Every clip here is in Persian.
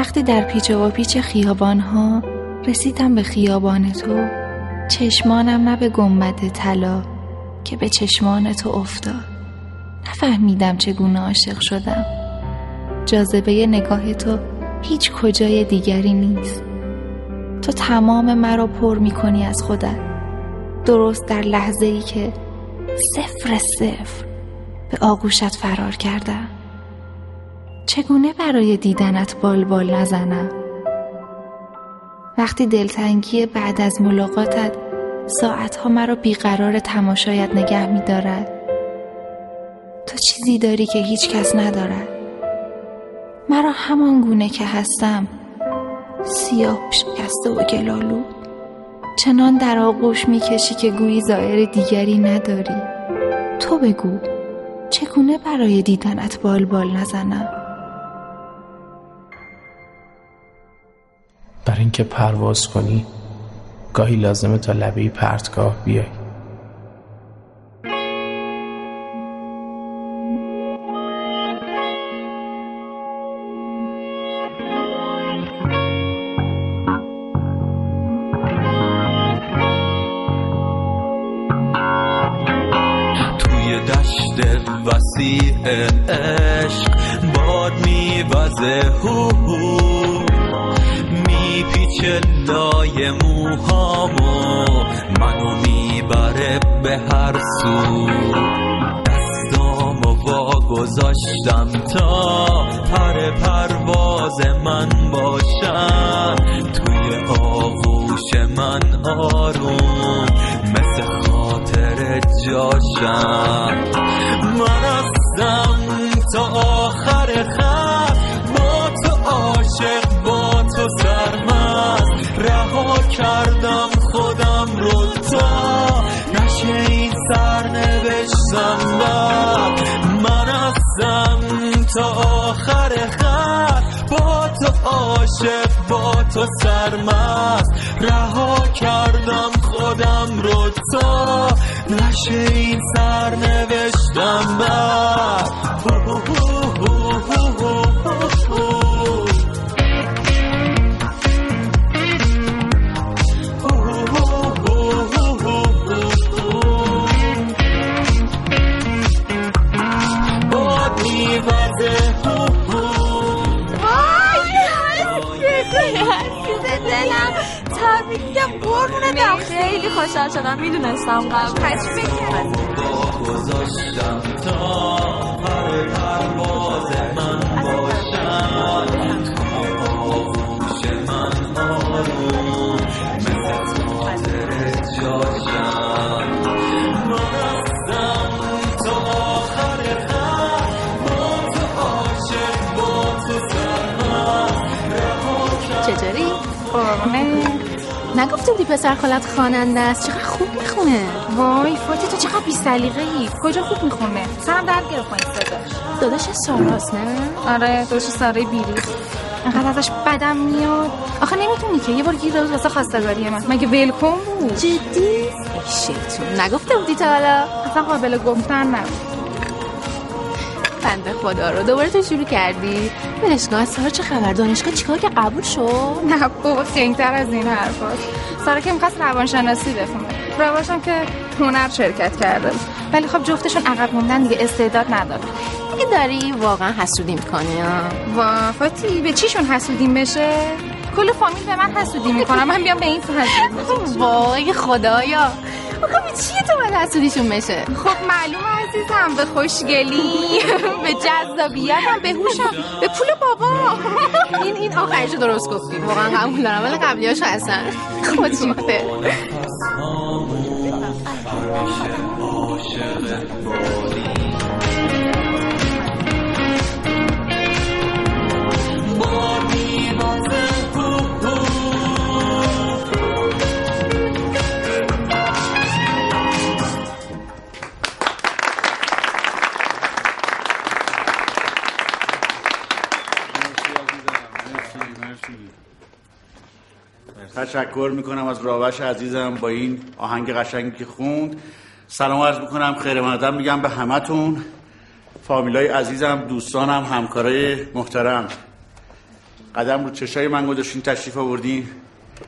وقتی در پیچ و پیچ خیابان ها رسیدم به خیابان تو چشمانم نه به گنبد طلا که به چشمان تو افتاد. نفهمیدم چگونه عاشق شدم. جاذبه نگاه تو هیچ کجای دیگری نیست. تو تمام مرا پر می‌کنی از خودت. درست در لحظه ای که صفر صفر به آغوشت فرار کردم. چگونه برای دیدنت بال نزنم؟ وقتی دلتنگی بعد از ملاقاتت ساعتها مرا بیقرار تماشایت نگه میدارد تو چیزی داری که هیچ کس ندارد. مرا همان گونه که هستم سیاه شکسته و گلالود چنان در آغوش می‌کشی که گویی زائر دیگری نداری. تو بگو چگونه برای دیدنت بال بال نزنم؟ بر اینکه پرواز کنی گاهی لازمه تا لبه پرتگاه بیای گذاشتم تا پر پرواز من باشن توی آغوش من آروم مثل خاطر جاشن من هستم تا آخر خط. با تو عاشق با تو سرمست. رها کردم خودم رو تا نشه این سرنوشتم. تا آخر خط با تو عاشق با تو سرمست. رها کردم خودم رو تا نشه این سرنوشتم بد خوشحال شدم می‌دونستم قبل. پس فکر گذاشتم نگفته بودی پسر خالت خواننده است. چقدر خوب می‌خونه. وای فاتی تو چقدر بی سلیقه ای کجا خوب می‌خونه؟ سرم درد گرفت این صداش. داداش ساراست نه؟ آره داداش ساره بیری. انقدر ازش بدم میاد. آخه نمی‌تونی که یه بار گیر داد واسه خواستگاری من. مگه ولکن بود؟ جدی؟ شیطون. نگفته بودی تا حالا. اصلا قابل گفتن نبود. بنده خدا رو. دوباره تو شروع کردی؟ ولش کن سارا چه خبر؟ دانشگاه چیکار که قبول شد؟ نه بابا خنگتر از این حرفاست سارا که می‌خواست روانشناسی بخونه. رواشم که هنر شرکت کرده ولی خب جفتشون عقب موندن دیگه استعداد نداره. دیگه داری واقعا حسودی می‌کنی وا فاتی به چیشون حسودیم بشه؟ کل فامیل به من حسودی می‌کنم من بیام به این تو حسودی وای خدایا. آخه به چیه تو باید حسودیشون بشه؟ خب معلوم عزیزم به خوشگلی به جذابیتم به هوشم به پول بابا. این این آخرشو درست گفتی واقعا قبول دارم ولی قبلیاشو اصلا خود شیفته تشکر می‌کنم از راوش عزیزم با این آهنگ قشنگی که خوند. سلام عرض می‌کنم خیر مقدم میگم به همتون فامیلای عزیزم دوستانم همکارای محترم. قدم رو چشای من گذاشتین تشریف آوردین.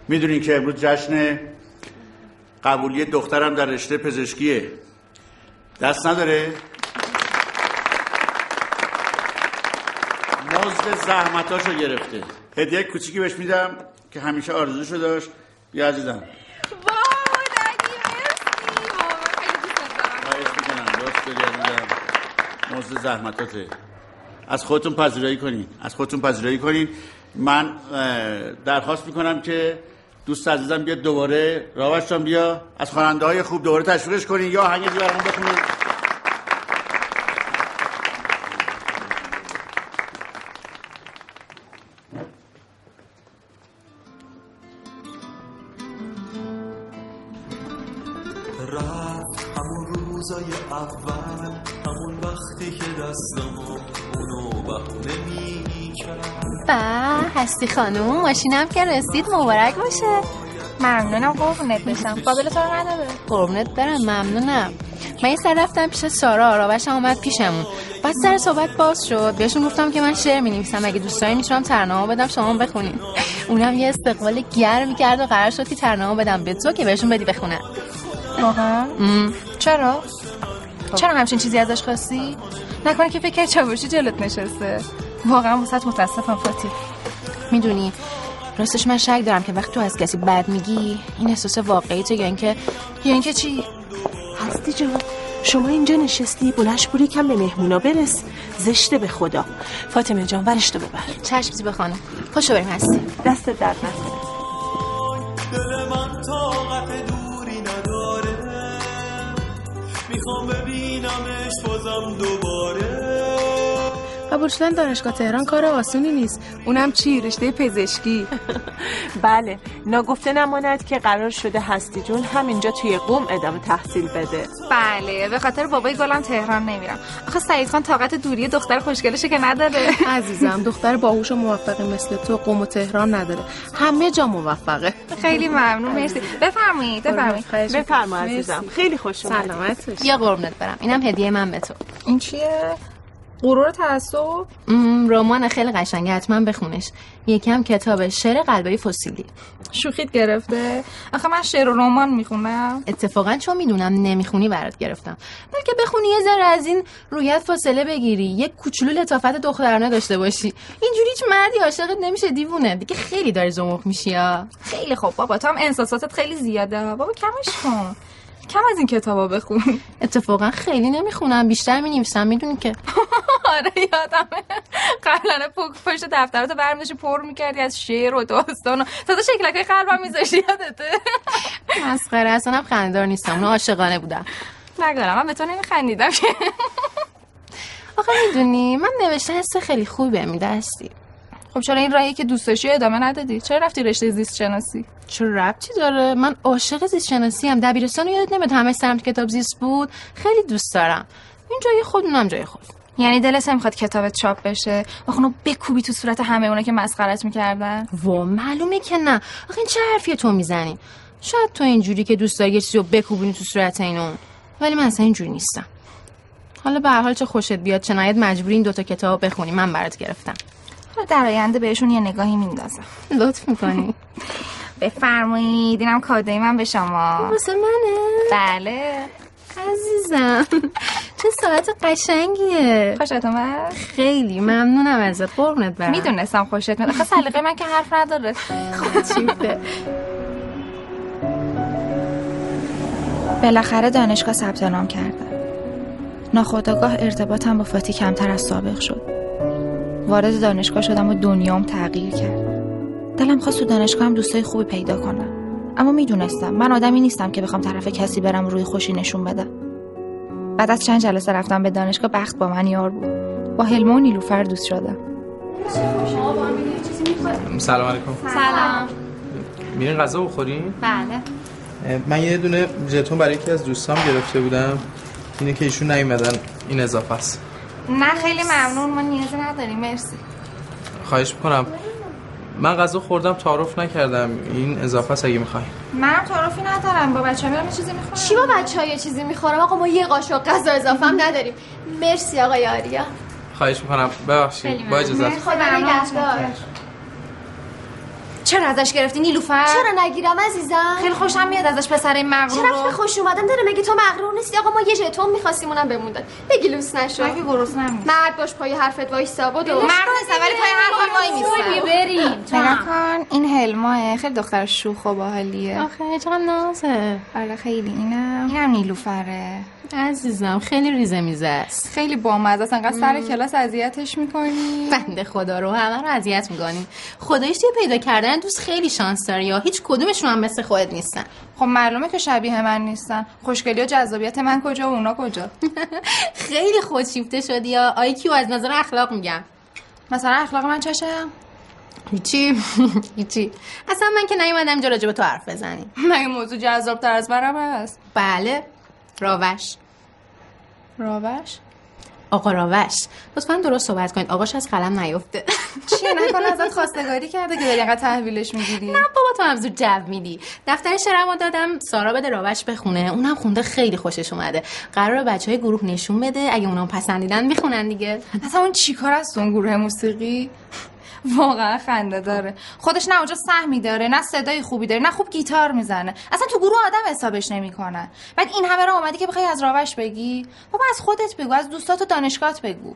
می‌دونین که امروز جشن قبولی دخترم در رشته پزشکیه. دست نداره؟ مزد زحمتاشو گرفته. هدیه کوچیکی بهش میدم. که همیشه آرزوشو داشت. بیا عزیزم. مزد زحمتاته. از خودتون پذیرایی کنین. از خودتون پذیرایی کنین. من درخواست می‌کنم که دوست عزیزم بیاد دوباره راوش جان بیا. از خواننده های خوب دوباره تشویقش کنین یا آهنگ دیگه برامون بخونین هستی خانوم. ماشینم که رسید. مبارک باشه. ممنونم. قربونت بشم. قابل تو نداره. قربونت برم. ممنونم. من یه سر رفتم پیش سارا. راوشم اومد پیشمون. بعد سر صحبت باز شد. بهشون گفتم که من شعر می‌نویسم. اگه دوست دارین می‌تونم ترنامه بدم شما بخونین. اونم یه استقبال گرمی کرد و قرار شد که ترنامه بدم به تو که بهشون بدی بخونن واقعا. چرا؟ چرا همچین چیزی ازش خواستی؟ نکنه که فکر چاوشی جلوت نشسته. واقعا واسط متاسفم فاتی می‌دونی. راستش من شک دارم که وقتی تو از کسی بد میگی این احساس واقعی تو یا اینکه یا اینکه چی؟ هستی جان شما اینجا نشستی بلش بوری کم به مهمونا برس. زشته به خدا. فاطمه جان ورش تو ببر. چشم بخوانم پاشو بریم هستی. دست درد نکنه دل من طاقت دوری نداره. می‌خوام ببینمش بازم دوباره. قبول شدن دانشگاه تهران کار آسونی نیست. اونم چی؟ رشته پزشکی. بله. ناگفته نماند که قرار شده هستی جون همینجا توی قوم ادامه تحصیل بده. بله. به خاطر بابای گلم تهران نمیرم. آخه سعید خان طاقت دوری دختر خوشگلشه که نداره. عزیزم دختر باهوش و موفقی مثل تو قوم و تهران نداره. همه جا موفقه. خیلی ممنون. مرسی. بفرمایید بفرمایید. بفرما عزیزم. خیلی خوش اومدی سلامت باشی. یا قربونت برم. اینم هدیه من به تو. این چیه؟ غرور تعصب؟ رمان خیلی قشنگه حتما بخونش یکم کتاب شعر قلبه فسیلی. شوخیت گرفته. آخه من شعر و رمان می‌خونم. اتفاقا چون می‌دونم نمی‌خونی برات گرفتم. بلکه بخونی یه ذره از این رویت فاصله بگیری. یه کوچولو لطافت دخترانه داشته باشی. اینجوری هیچ مردی عاشقت نمیشه دیوونه. دیگه خیلی داری زمخ میشی خیلی خوب. بابا تو هم احساساتت خیلی زیاده. بابا کمش کن. کم از این کتابا بخون. اتفاقا خیلی نمی‌خونم بیشتر می‌نویسم می‌دونی که. آره یادمه. قبلا پک پشت دفتراتو برمیداشی پر می‌کردی از شعر و داستان و تا شکلکای قلبم میذاشتی یادته؟ مسخره اصلا هم خنده‌دار نیستم اون عاشقانه بودم نگارم من به تو نمیخندیدم که. آخه می‌دونی من نوشته حس خیلی خوبی بهم میده خب چرا این راهی که دوست داشتی ادامه ندادی؟ چرا رفتی رشته زیست شناسی چه ربطی داره؟ من عاشق زیست شناسی هم دبیرستان رو یادت نمیاد همه سرم تو کتاب زیست بود. خیلی دوست دارم. این جای خود اونم جای خود. یعنی دلت می‌خواد کتابت چاپ بشه؟ و خونو بکوبی تو صورت همه اونا که مسخرت می‌کردن؟ وا معلومه که نه. آخه این چه حرفیه تو می‌زنی؟ شاید تو اینجوری که دوست داری یه چیزی رو بکوبونی تو صورت اینو ولی من اصلا اینجوری نیستم. حالا به هر حال چه خوشت بیاد چه نیاد مجبوری این دوتا کتاب بخونی. من برات گرفتم. در آینده بهشون یه نگاهی میندازم. لطف می‌کنی. بفرمایید اینم کادوی من به شما. واسه منه؟ بله. عزیزم. چه ساعت قشنگیه. خوشت اومد؟ خیلی ممنونم ازت قربونت برم. می‌دونستم خوشت میاد. آخه سلیقه من که حرف نداره. چیفه بالاخره دانشگاه ثبت نام کردم. ناخودآگاه ارتباطم با فاتی کمتر از سابق شد. وارد دانشگاه شدم و دنیام تغییر کرد. دلم خواست تو دانشگاه هم دوستای خوبی پیدا کنم. اما می‌دونستم من آدمی نیستم که بخوام طرف کسی برم و روی خوشی نشون بدم. بعد از چند جلسه رفتم به دانشگاه بخت با من یار بود. با هلمو و نیلوفر دوست شدم. سلام علیکم. سلام. میرین غذا بخورین؟ بله. من یه دونه ژتون برای یکی از دوستام گرفته بودم. اینه که ایشون نیومدن. این اضافه است. نه خیلی ممنون. ما نیازی نداریم. مرسی. خواهش می‌کنم. من غذا خوردم تعارف نکردم. این اضافه است اگه می‌خواین من تعارفی ندارم. با بچه میرم یه چیزی می‌خورم. چی با بچه ها یه چیزی می‌خورم؟ آقا ما یه قاشق غذا اضافه هم نداریم. مرسی آقای آریا. خواهش می‌کنم. ببخشید. با اجازت خدا نگهدار. چرا ازش گرفتی نیلوفر؟ چرا نگیرم عزیزم؟ خیلی خوشم میاد ازش پسر این مغرور چرا خوش اومدن داره مگه تو مغرور نیستی. آقا ما یه ژتون می‌خواستیم اونم بهمون داد بگی لوس نشو. مگه گروس نمیست مرد باش پای حرفت وایسا. بدو. مرد نیست ولی پای حرفم وای میسته بریم. نگاه. کن این هلماه خیلی دختر شوخ و باحالیه. آخه چقدر نازه. آره خیلی اینم. اینم نیلوفره. عزیزم خیلی ریزه میزه است. خیلی بامزه است. انقدر سر کلاس اذیتش می‌کنی؟ بنده خدا رو همه رو اذیت می‌کنیم. خدایش توی پیدا کردن؟ دوست خیلی شانس داره یا هیچ کدومشون هم مثل خودت نیستن؟ خب معلومه که شبیه من نیستن. خوشگلی و جذابیت من کجا و اونا کجا؟ خیلی خودشیفته شدی یا آی کیو از نظر اخلاق میگم؟ مثلا اخلاق من چشه؟ هیچی. هیچی. اصلا من که نیومدم اینجا راجع به تو حرف بزنیم. مگه موضوع جذاب تر از منم هست بله. راوش. راوش؟ آقا راوش لطفا درست صحبت کنید. آقاش از قلم نیفته چیه نکنه ازت خواستگاری کرده که داری اینقدر تحویلش می‌گیری. نه بابا تو هم زود جو میدی. دفتر شعرمو دادم سارا بده راوش بخونه. اونم خونده خیلی خوشش اومده. قرار بچه های گروه نشون بده. اگه اونم پسندیدن می‌خونن دیگه. اصلا اون چیکار است اون گروه موسیقی؟ واقعا خنده داره. خودش نه اونجا سهمی داره نه صدای خوبی داره نه خوب گیتار می‌زنه. اصلا تو گروه آدم حسابش نمی‌کنن. بعد این همه رو اومدی که بخوای از راوش بگی؟ بابا از خودت بگو از دوستات و دانشگاهت بگو.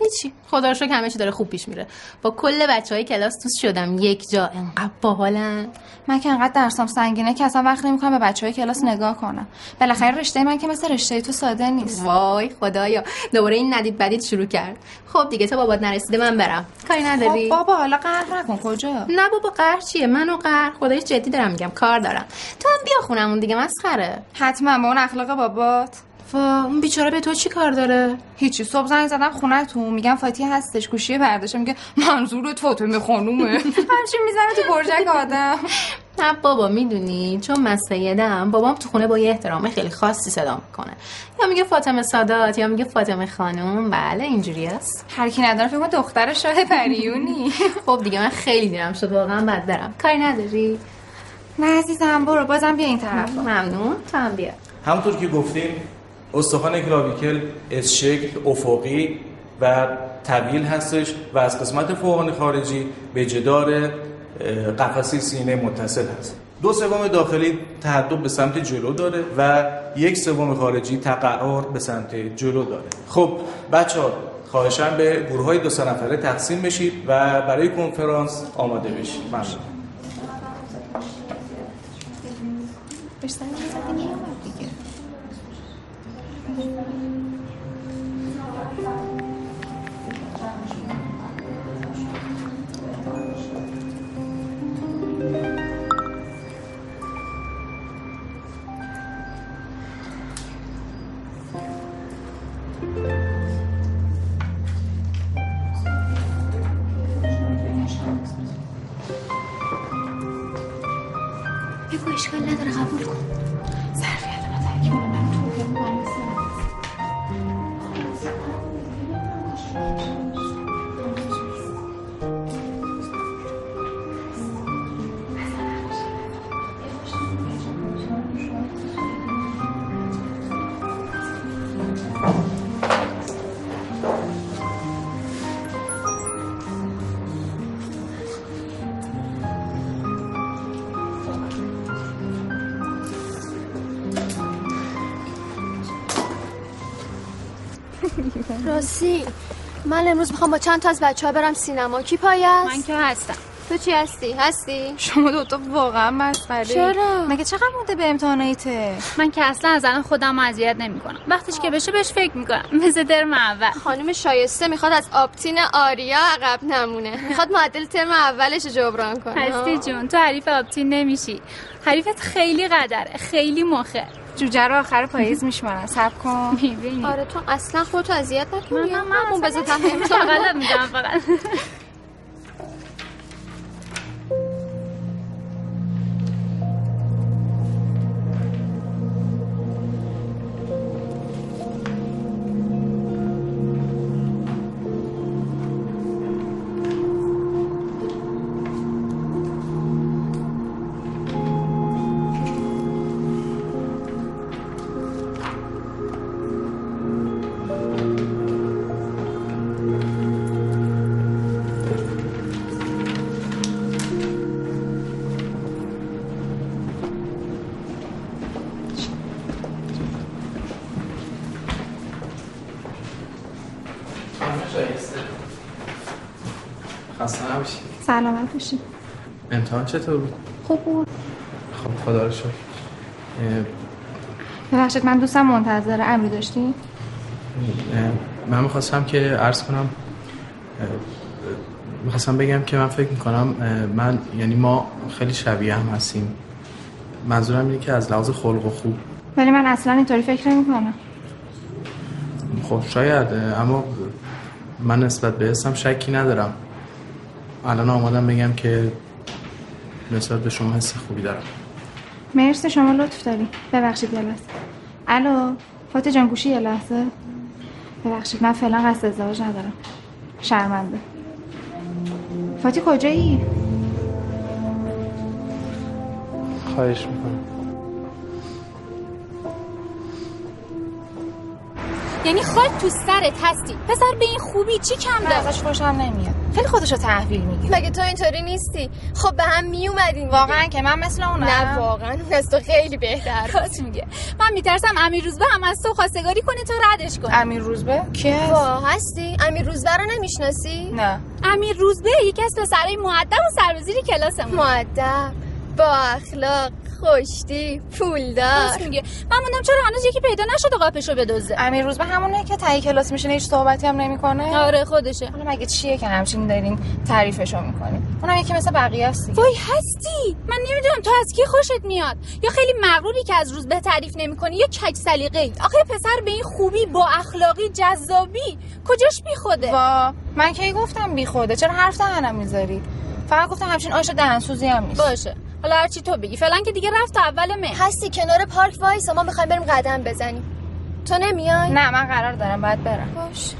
هیچی. خدا رو شکر همه چی داره خوب پیش میره. با کل بچه های کلاس دوست شدم. یک جا انقدر باحالن. من که انقدر درسام سنگینه که اصلا وقت نمی‌کنم به بچه های کلاس نگاه کنم. بالاخره رشته من که مثل رشته تو ساده نیست. وای خدایا. دوباره این ندید بدید شروع کرد. خب دیگه تا بابات نرسیده من برم. کاری نداری؟ خب بابا حالا قهر نکن. کجا؟ نه بابا قهر چیه؟ منو قهر. خدایش جدی دارم میگم. کار دارم. تو هم بیا خونمون دیگه مسخره. حتما. با اون اخلاق بابات. وا اون بیچاره به تو چی کار داره؟ هیچی. صبح زنگ زدم خونه تو میگم فاتی هستش. گوشی برداشته. میگه منظورت فاطمه خانومه. همچین می‌زنه تو برجک آدم. نه بابا می‌دونی؟ چون من سیدم بابام تو خونه با یه احترام خیلی خاصی صدا می‌کنه. یا میگه فاطمه سادات یا میگه فاطمه خانم بله اینجوری است. هر کی نداره فکر دختر شاه پریونی. خب دیگه من خیلی دیرم شد. واقعا بد برم کاری نداری؟ نه عزیزم برو. بازم بیا این طرف. ممنون. تو هم بیا. همونطور که گفتیم استخوان کلاویکل از شکل افقی و طویل هستش و از قسمت فوقانی خارجی به جدار اه، قفسه سینه متصل هست. دو سوم داخلی تهدب به سمت جلو داره و یک سوم خارجی تقعر به سمت جلو داره. خب بچه ها خواهشم به گروه های دو نفره تقسیم بشید و برای کنفرانس آماده بشید. ممنون. من امروز می‌خوام با چند تا از بچه ها برم سینما. کی پای است؟ من که هستم. تو چی هستی؟ هستی؟ شما دوتا واقعا مسخره چرا؟ مگه چقدر مونده به امتحانایته من که اصلا از الان خودم اذیت نمی‌کنم. وقتش که بشه بهش فکر می‌کنم. مثل ترم اول. خانم شایسته می‌خواد از آبتین آریا عقب نمونه. می‌خواد معدل ترم اولش رو جبران کنه. هستی جون تو حریف آبتین نمیشی. حریفت خیلی قدره خیلی مخه. جوجه رو آخر پاییز میشمارن. سب کن. می‌بینی. آره تو اصلا خودتو اذیت نکنی من من بذار اصلا تفاهم بغلت میگم فقط. سلامت باشی. امتحان چطور بود؟ خوب بود. خب خدا رو شکر. ببخشید من دوستم منتظر امری داشتی؟ من می‌خواستم که عرض کنم می‌خواستم بگم که من فکر می‌کنم من یعنی ما خیلی شبیه هم هستیم. منظورم اینه که از لحاظ خلق و خوب. ولی من اصلا اینطوری فکر نمی کنم خب شاید اما من نسبت به اسم شکی ندارم. الان آمادم بگم که نسبت به شما حس خوبی دارم. مرسی شما لطف داری. ببخشید یه لحظه. الو فاطمه جان گوشی یه لحظه. ببخشید من فعلا قصد ازدواج ندارم. شرمنده. فاتی کجایی؟ خواهش می‌کنم. یعنی خاک تو سرت هستی. پسر به این خوبی چی کم داره؟ ازش خوشم نمیاد. خیلی خودشو تحویل می‌گیره. مگه تو اینطوری نیستی؟ خب به هم میومدین واقعا که من مثل اونم. نه واقعا از تو خیلی بهتر. راست میگه. من میترسم امیر روزبه هم از تو خواستگاری کنه تا ردش کنه. امیر روزبه؟ کی هستی؟ امیر روزبه رو نمی‌شناسی؟ نه. امیر روزبه یکی از پسرای مؤدب و سربزیر کلاسمون مؤدب. با اخلاق. خوشتی پولدار راست میگه من موندم چرا هنوز یکی پیدا نشده قاپشو بدزده امیر روزبه همونه که تایی کلاس میشینه هیچ صحبتی هم نمی‌کنه؟ آره خودشه. حالا مگه چیه که همچین دارین تعریفشو می‌کنین اونم یکی مثل بقیه است دیگه. وای هستی؟ من نمی‌دونم تو از کی خوشت میاد. یا خیلی مغروری که از روز به تعریف نمی‌کنی یا کج سلیقه ای آخه پسر به این خوبی با اخلاقی جذابی کجاش بی خوده وا من کی گفتم بی خوده چرا حرف دهنم می‌ذاری؟ فقط گفتم همچین آش دهنسوزی هم نیست. باشه. حالا هرچی تو بگی. فعلا که دیگه رفت تا اول مه هستی کنار پارک وایسا ما می‌خوایم بریم قدم بزنیم. تو نمیای؟ نه من قرار دارم باید برم. باش.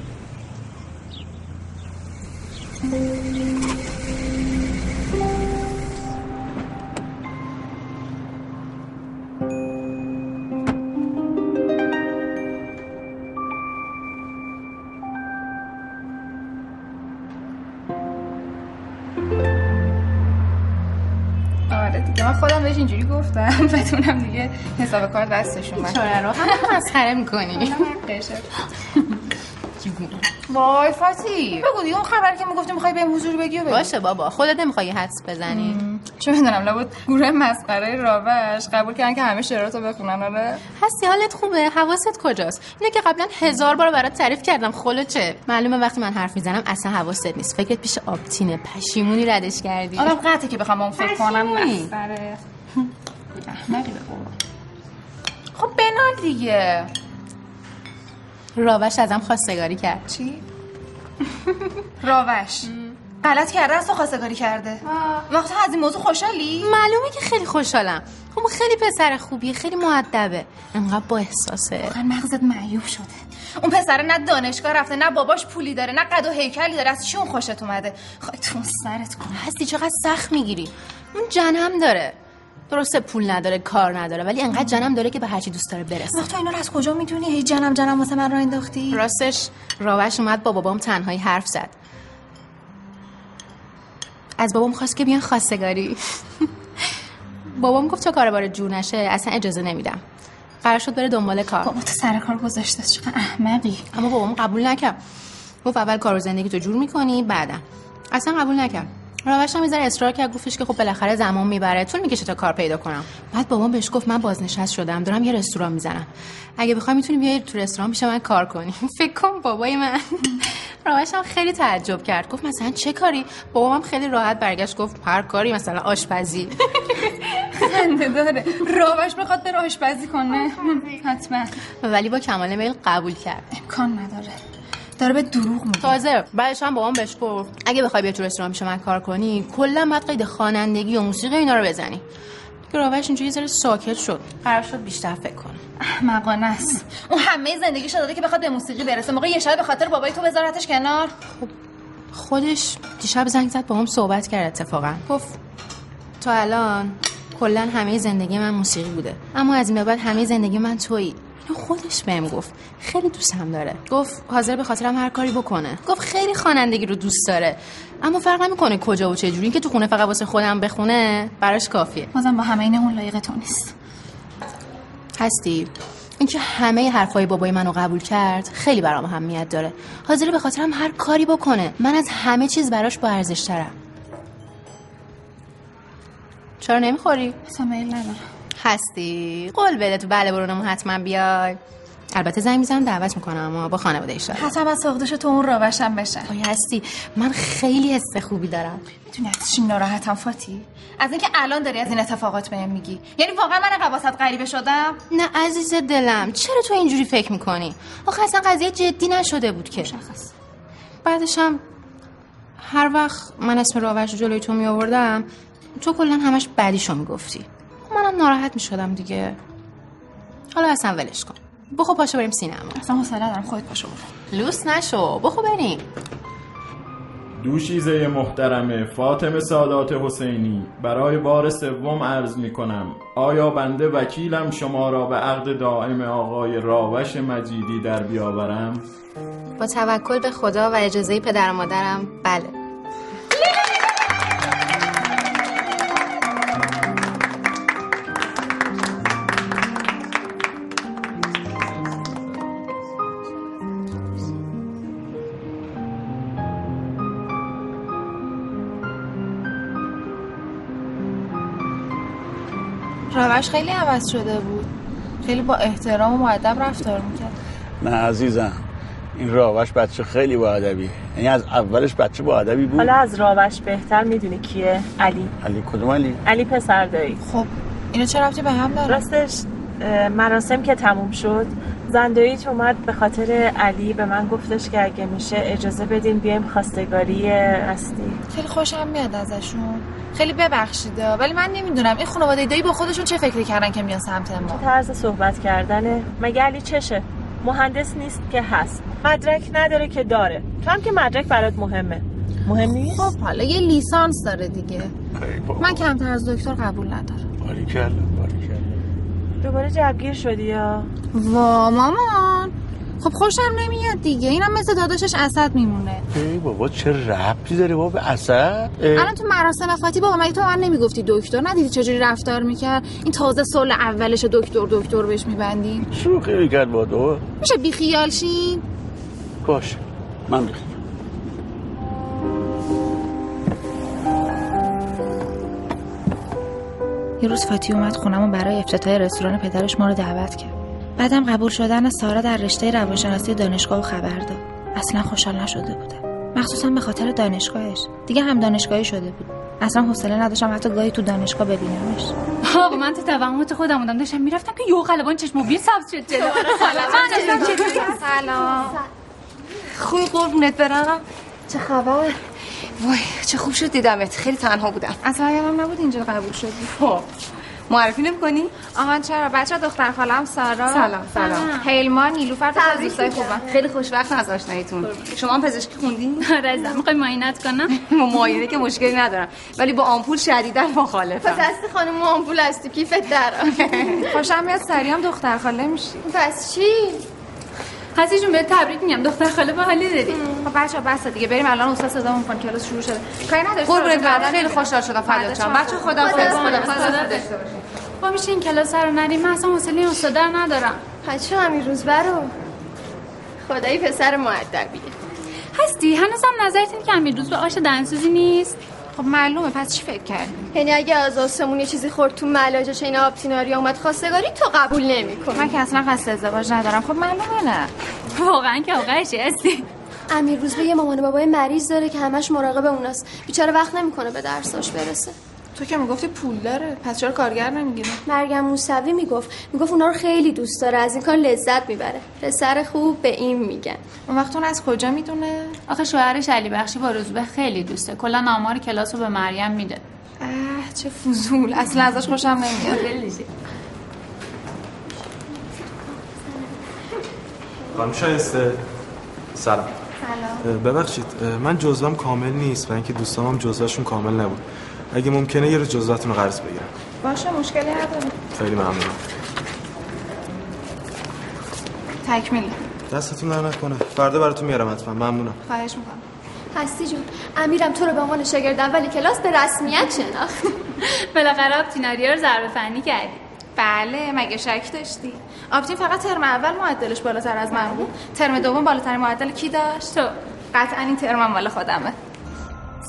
من خودم بهش اینجوری گفتم بتونم دیگه حساب کار دستشون باشه. رو هم مسخره می‌کنی. وای فاتی بگو دیگه اون خبر که می‌گفتی می‌خوای به حضور بگی و بگو. باشه بابا خودت نمی‌خوای حدس بزنی. چه می‌دونم لابد گروه مسخره راوش قبول کردن که همه شعراتو بخونن آره. هستی حالت خوبه؟ حواست کجاست؟ اینه که قبلا هزار بار برات تعریف کردم خلوچه معلومه وقتی من حرف می‌زنم اصلا حواست نیست. فکرت پیش آبتینه پشیمونی ردش کردی. آدم قطعه که بخوام اون فکر کنم. مسخره. احمقی به. خب بنال دیگه. راوش ازم خواستگاری کرد. چی؟ راوش. غلط کرده از تو خواستگاری کرده. وقتا از این موضوع خوشحالی؟ معلومه که خیلی خوشحالم. خب اون خیلی پسر خوبیه خیلی معدبه انقدر با احساسه. واقعا مغزت معیوب شده. اون پسره نه دانشگاه رفته نه باباش پولی داره نه قد و هیکلی داره. از چی اون خوشت اومده؟ خواهی تو اون سرت کنه هستی چقدر سخت می‌گیری. اون جنم داره. درسته پول نداره کار نداره ولی انقدر جنم داره که به هرچی دوست داره برسه. وقت تو اینا رو از کجا می‌دونی؟ هی جنم جنم واسه من را انداختی؟ راستش راوش اومد با بابام تنهایی حرف زد. از بابام خواست که بیان خواستگاری. بابام گفت تا کار بار جور نشه اصلا اجازه نمیدم. قرار شد بره دنبال کار. بابا تو سر کار گذاشته چقدر احمقی. اما بابام قبول نکرد. گفت اول کار و زندگی تو جور می‌کنی بعدم. اصلا قبول نکرد. راوش هم یه ذره اصرار کرد گفتش که خب بالاخره زمان می‌بره. طول می‌کشه تا کار پیدا کنم. بعد بابام بهش گفت من بازنشست شدم دارم یه رستوران می‌زنم. اگه بخوای می‌تونی بیای تو رستوران پیش من کار کنی. فکر کن بابای من. راوش هم خیلی تعجب کرد. گفت مثلا چه کاری؟ بابام خیلی راحت برگشت گفت هر کاری مثلا آشپزی. خنده داره. راوش می‌خواد بره آشپزی کنه. حتما. ولی با کمال میل قبول کرد. امکان نداره. داره به دروغ میگه. تازه بعدش هم بابام بهش گفت اگه بخوای بیا تو رستوران پیش من کار کنی کلا باید قید خوانندگی و موسیقی اینا رو بزنی. که راوش اینجوری یه ذره ساکت شد. قرار شد بیشتر فکر کنه. احمقانه است. اون همه زندگیش داده که بخواد به موسیقی برسه. موقع یه شب به خاطر بابای تو بذارتش کنار. خودش دیشب زنگ زد با هم صحبت کرد اتفاقا. گفت تا الان کلا همه زندگی من موسیقی بوده. اما از این به بعد همه زندگی من تویی. اینو خودش بهم گفت. خیلی دوستم داره. گفت حاضر به خاطرم هر کاری بکنه. گفت خیلی خوانندگی رو دوست داره. اما فرق نمی‌کنه کجا و چه جوری. که تو خونه فقط واسه خودم بخونه براش کافیه. بازم با همه این اون لایق تو نیست. هستی. اینکه همه حرفای بابای منو قبول کرد خیلی برام اهمیت داره. حاضر به خاطرم هر کاری بکنه. من از همه چیز براش با ارزش چرا نمی‌خوری؟ سمیل نه هستی. قول بده تو بله برونمون حتما بیای. البته زنگ می‌زنم دعوت می‌کنم اما با خانواده ایشان حتما از ساختش تو اون راوشم بشه آیا هستی. من خیلی حس خوبی دارم. می‌تونی از چی ناراحتم فاتی؟ از اینکه الان داری از این اتفاقات بهم میگی. یعنی واقعا من قواست غریبه شدم؟ نه عزیز دلم. چرا تو اینجوری فکر می‌کنی؟ آخه اصلا قضیه جدی نشده بود که. مشخص. بعدش هم هر وقت من اسم راوش رو جلوی تو می آوردم تو کلا همش بدیشو می‌گفتی. منم ناراحت می‌شدم دیگه. حالا اصلا ولش کن. بخو پاشو بریم سینما. اصلا حوصله ندارم خودت پاشو برو. لوس نشو. بخو بریم. دوشیزه محترم فاطمه سادات حسینی. برای بار سوم عرض می کنم آیا بنده وکیلم شما را به عقد دائم آقای راوش مجیدی در بیاورم؟ با توکل به خدا و اجازه پدر و مادرم بله. راوش خیلی عوض شده بود. خیلی با احترام و معدب رفتار می‌کرد. نه عزیزم این راوش بچه خیلی با ادبی یعنی از اولش بچه با ادبی بود. حالا از راوش بهتر می‌دونی کیه؟ علی. علی کدوم علی؟ علی پسر دایی. خب اینو چه رفتی به هم داره راستش مراسم که تموم شد زنداییت اومد به خاطر علی به من گفتش که اگه میشه اجازه بدین بیایم خواستگاری هستی خیلی خوشم میاد ازشون. خیلی ببخشیده ولی من نمی‌دونم این خانواده دایی با خودشون چه فکری کردن که میان سمت ما؟ طرز صحبت کردنه؟ مگه علی چشه؟ مهندس نیست که هست. مدرک نداره که داره. تو هم که مدرک برات مهمه. مهم نیست؟ خب حالا یه لیسانس داره دیگه. من کمتر از دکتر قبول ندارم. باریکلا باریکلا دوباره جوگیر شدی یا؟ وا مامان. خب خوشم نمیاد دیگه. اینم مثل داداشش اسد میمونه. ای بابا چه ربطی داره بابا به اسد؟ الان تو مراسم فاتی بابا مگه تو من نمی‌گفتی دکتر؟ ندیدی چجوری رفتار می‌کرد؟ این تازه سال اولش دکتر دکتر بهش میبندیم. شوخی می‌کرد با تو. میشه بیخیال شین؟ باش من بیخوام یه روز فاتی اومد خونم و برای افتتاح رستوران پدرش ما رو دعوت کرد. بعدم قبول شدن سارا در رشته روانشناسی دانشگاه و خبر داد. اصلا خوشحال نشده بودم. مخصوصا به خاطر دانشگاهش. دیگه هم دانشگاهی شده بود. اصلا حوصله نداشتم حتی گاهی تو دانشگاه ببینمش. آقا من تو توهمات خودم بودم. داشتم می‌رفتم که یو قلبان چشم و بیر سبز شد جلو. چطوری؟ سلام. خوبی قربونت برم. چه خبر؟ وای چه خوب شد دیدمت. خیلی تنها بودم. اصلا یادم نبود اینجا قبول شدی. خب. معرفی نمی‌کنی؟ آهان چرا؟ بچه دختر خالم سارا. سلام، سلام. هیلمان نیلوفر تو از دوستای خوبم. خیلی خوشوقت از آشناییتون. شما هم پزشکی خوندین؟ آره عزیزم می‌خوای معاینت کنم. معاینه که مشکلی ندارم. ولی با آمپول شدیدا پس مخالفم دست خانم آمپول هستی کیفت در خوشم میاد سری هم دختر خاله میشی. پس چی؟ هستی جون بهت تبریک میگم. دختر خاله با حالی داری. خب بچه بس دیگه. بریم الان استاد صدا می‌کنه کلاس شروع شده. کاری نداره قربونت خیلی خوشحال شدم فریاد جان بچه خدا با میشه این کلاس رو نریم. من اصلا حوصله این استاده رو ندارم. بچه همین روز برو خدایی پسر معدبیه. هستی؟ هنوزم نظرت اینه که همین روز به آش دنسوزی نیست؟ خب معلومه پس چی فکر کردی؟ یعنی اگه از آسمون یه چیزی خورد تو ملاجش این آبتیناری اومد خواستگاری تو قبول نمی‌کنی. من که اصلا قصد ازدواج ندارم. خب معلومه نه. واقعا که آقایشی هستی. امیر روز به یه مامان بابای مریض داره که همش مراقب اوناست. بیچاره وقت نمی‌کنه به درساش برسه. تو که می‌گفتی پول داره. پس چرا کارگر نمی‌گیره مریم موسوی می‌گفت. می‌گفت اونا رو خیلی دوست داره. از این کار لذت می‌بره. پسر خوب به این میگن اون وقت اون از کجا می‌دونه؟ آخه شوهرش علی بخشی با روزبه خیلی دوسته. کلا آمار کلاس رو به مریم میده. اه چه فضول. اصلا ازش خوشم نمیاد. خانم شایسته. سلام. سلام. ببخشید. من جزوام کامل نیست و اینکه دوستام هم جزوهشون کامل نبود. اگه ممکنه یه روز جزوهتون رو قرض بگیرم. باشه مشکلی نداره. خیلی ممنونم تکمیل. دستتون در نکنه. فردا براتون میارم حتما. ممنونم. خواهش می‌کنم. هستی جون؟ امیرم تو رو به عنوان شاگرد اولی کلاس به رسمیت شناخت. بالاخره آبتیناری رو ضربه فنی کردی. بله مگه شک داشتی؟ آپتین فقط ترم اول معدلش بالاتر از من بود. ترم دوم بالاترین معدل کی داشت؟ تو. قطعا این ترمم مال خودمه.